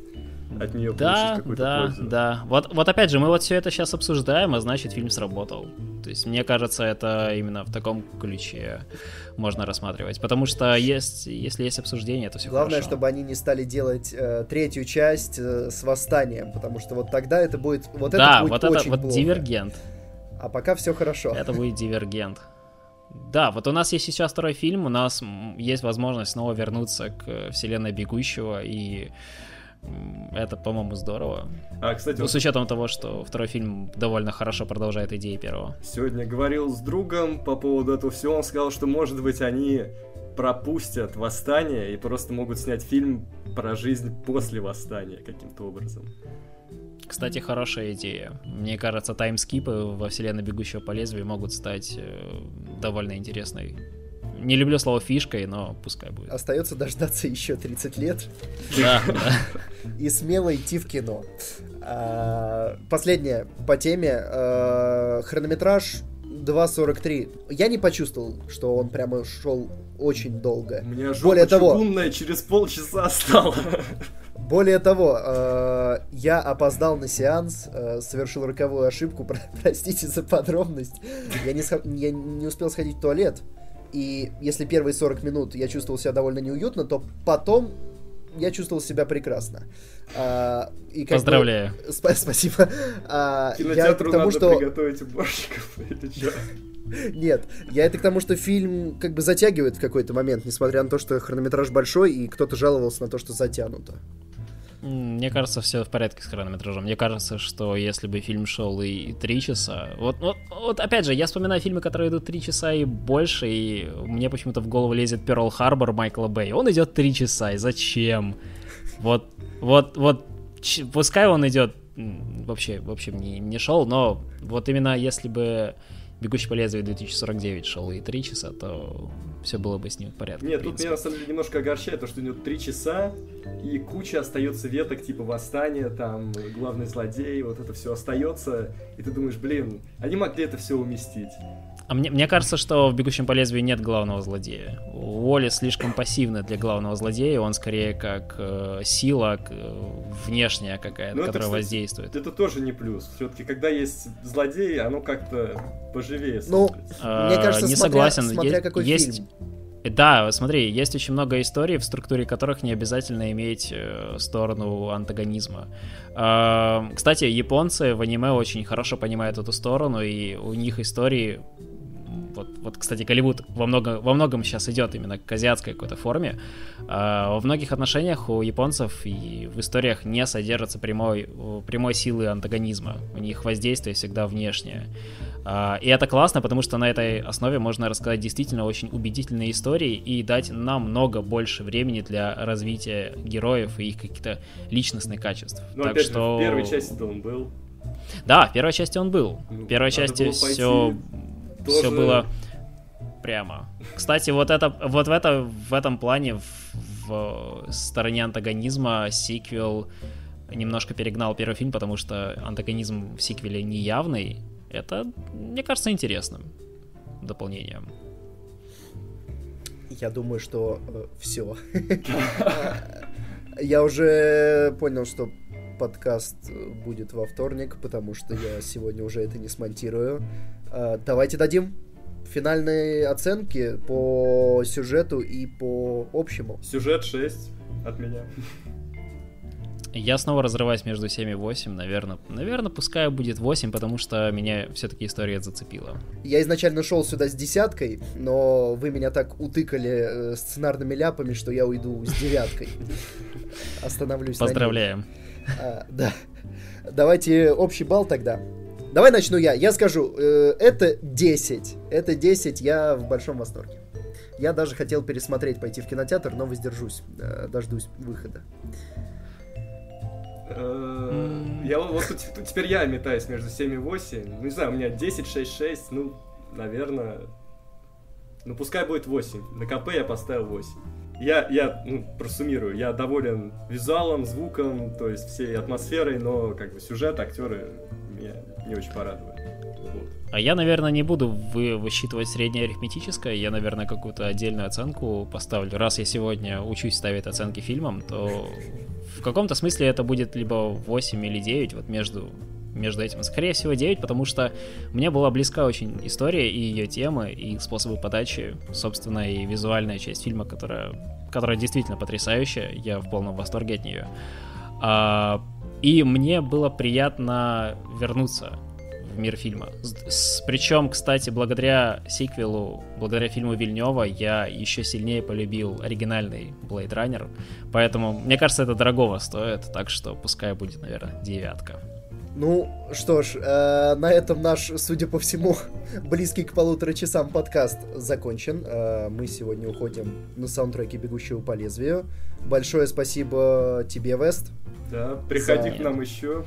от нее да, получить какую-то да, пользу. Да, вот, вот опять же, мы вот все это сейчас обсуждаем, а значит фильм сработал. То есть мне кажется, это именно в таком ключе можно рассматривать. Потому что есть, если есть обсуждение, то все Главное, хорошо. чтобы они не стали делать э, третью часть э, с восстанием, потому что вот тогда это будет вот да, это будет вот это очень вот плохо. дивергент. А пока все хорошо. Это будет дивергент. Да, вот у нас есть сейчас второй фильм, у нас есть возможность снова вернуться к э, вселенной Бегущего, и это, по-моему, здорово. А, кстати, Ну, вот с учетом того, что второй фильм довольно хорошо продолжает идеи первого. сегодня говорил с другом по поводу этого всего, он сказал, что, может быть, они пропустят восстание и просто могут снять фильм про жизнь после восстания каким-то образом. Кстати, хорошая идея. Мне кажется, таймскипы во вселенной Бегущего по лезвию могут стать э, довольно интересной. Не люблю слово фишкой, но пускай будет. Остается дождаться еще 30 лет Да, да. и смело идти в кино. А, Последнее по теме. а, Хронометраж 2.43. Я не почувствовал, что он прямо шел очень долго. У меня жопа Более того, через полчаса стала. Более того, э, я опоздал на сеанс, э, совершил роковую ошибку, про- простите за подробность. Я не, я не успел сходить в туалет, и если первые 40 минут я чувствовал себя довольно неуютно, то потом я чувствовал себя прекрасно. А, и как бы- Поздравляю. Спа- спасибо. А, я Кинотеатру к тому, надо что... приготовить уборщиков или что? Нет, я это к тому, что фильм как бы затягивает в какой-то момент, несмотря на то, что хронометраж большой, и кто-то жаловался на то, что затянуто. Мне кажется, все в порядке с хронометражом. Мне кажется, что если бы фильм шел и три часа... Вот, вот, вот опять же, я вспоминаю фильмы, которые идут три часа и больше, и мне почему-то в голову лезет Перл Харбор Майкла Бэй. Он идет три часа, и зачем? Вот, вот, вот, пускай он идет вообще, в общем, не, не шел, но вот именно если бы Бегущий по лезвию 2049 шел и три часа, то все было бы с ним в порядке. Нет, в тут меня на самом деле немножко огорчает то, что у него три часа, и куча остается веток, типа восстания, там, главный злодей, вот это все остается, и ты думаешь, блин, они могли это все уместить. А мне, мне кажется, что в «Бегущем по лезвию» нет главного злодея. Уолли слишком пассивный для главного злодея, он скорее как э, сила к- э, внешняя какая-то, Ну, это, которая кстати, воздействует. Это тоже не плюс. Все-таки, когда есть злодей, оно как-то поживее Ну, смотрится. Мне кажется, не смотря- согласен. смотря Е- какой есть... фильм. Да, смотри, есть очень много историй, в структуре которых не обязательно иметь э, сторону антагонизма. Э, Кстати, японцы в аниме очень хорошо понимают эту сторону, и у них истории вот, вот, кстати, Голливуд во, много, во многом сейчас идет именно к азиатской какой-то форме. А, во многих отношениях у японцев и в историях не содержится прямой, э, прямой силы антагонизма. У них воздействие всегда внешнее. А, и это классно, потому что на этой основе можно рассказать действительно очень убедительные истории и дать намного больше времени для развития героев и их каких-то личностных качеств. Ну, так опять что... же, в первой части-то он был. Да, в первой части он был. Ну, В первой надо части все, пойти все тоже- было прямо. Кстати, вот это, вот в это, в этом плане в, в стороне антагонизма сиквел немножко перегнал первый фильм, потому что антагонизм в сиквеле не явный. Это, мне кажется, интересным дополнением. Я думаю, что все. Я уже понял, что подкаст будет во вторник, потому что я сегодня уже это не смонтирую. А, Давайте дадим финальные оценки по сюжету и по общему. Сюжет 6 от меня. Я снова разрываюсь между 7 и 8, наверное. Наверное, пускай будет 8, потому что меня все-таки история зацепила. Я изначально шел сюда с десяткой, но вы меня так утыкали э, сценарными ляпами, что я уйду с девяткой. Остановлюсь. Поздравляем. А, да. Давайте общий балл тогда. Давай начну я. Я скажу, э, это 10. Это 10, я в большом восторге. Я даже хотел пересмотреть, пойти в кинотеатр, но воздержусь, э, дождусь выхода. Э, я вот тут, теперь я метаюсь между 7 и 8. Ну, не знаю, у меня 10, 6, 6. Ну, наверное... Ну, пускай будет 8. На КП я поставил 8. Я, я ну, просуммирую, я доволен визуалом, звуком, то есть всей атмосферой, но как бы сюжет, актеры меня не очень порадовали. А я, наверное, не буду вы высчитывать среднее арифметическое, я, наверное, какую-то отдельную оценку поставлю. Раз я сегодня учусь ставить оценки фильмам, то в каком-то смысле это будет либо 8 или 9, вот между между этим. Скорее всего, 9, потому что мне была близка очень история и ее темы, и способы подачи, собственно, и визуальная часть фильма, которая, которая действительно потрясающая. Я в полном восторге от нее. А, и мне было приятно вернуться в мир фильма. С, причем, кстати, благодаря сиквелу, благодаря фильму Вильнева, я еще сильнее полюбил оригинальный Blade Runner. Поэтому, мне кажется, это дорогого стоит, так что пускай будет, наверное, девятка. Ну, что ж, э, на этом наш, судя по всему, близкий к полутора часам подкаст закончен. Э, мы сегодня уходим на саундтреке «Бегущего по лезвию». Большое спасибо тебе, Вест. Да, приходи За... к нам еще.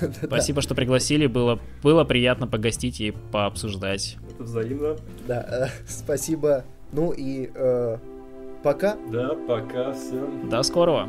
Спасибо, что пригласили. Было, было приятно погостить и пообсуждать. Это взаимно. Да, э, спасибо. Ну и э, пока. Да, пока всем. До скорого.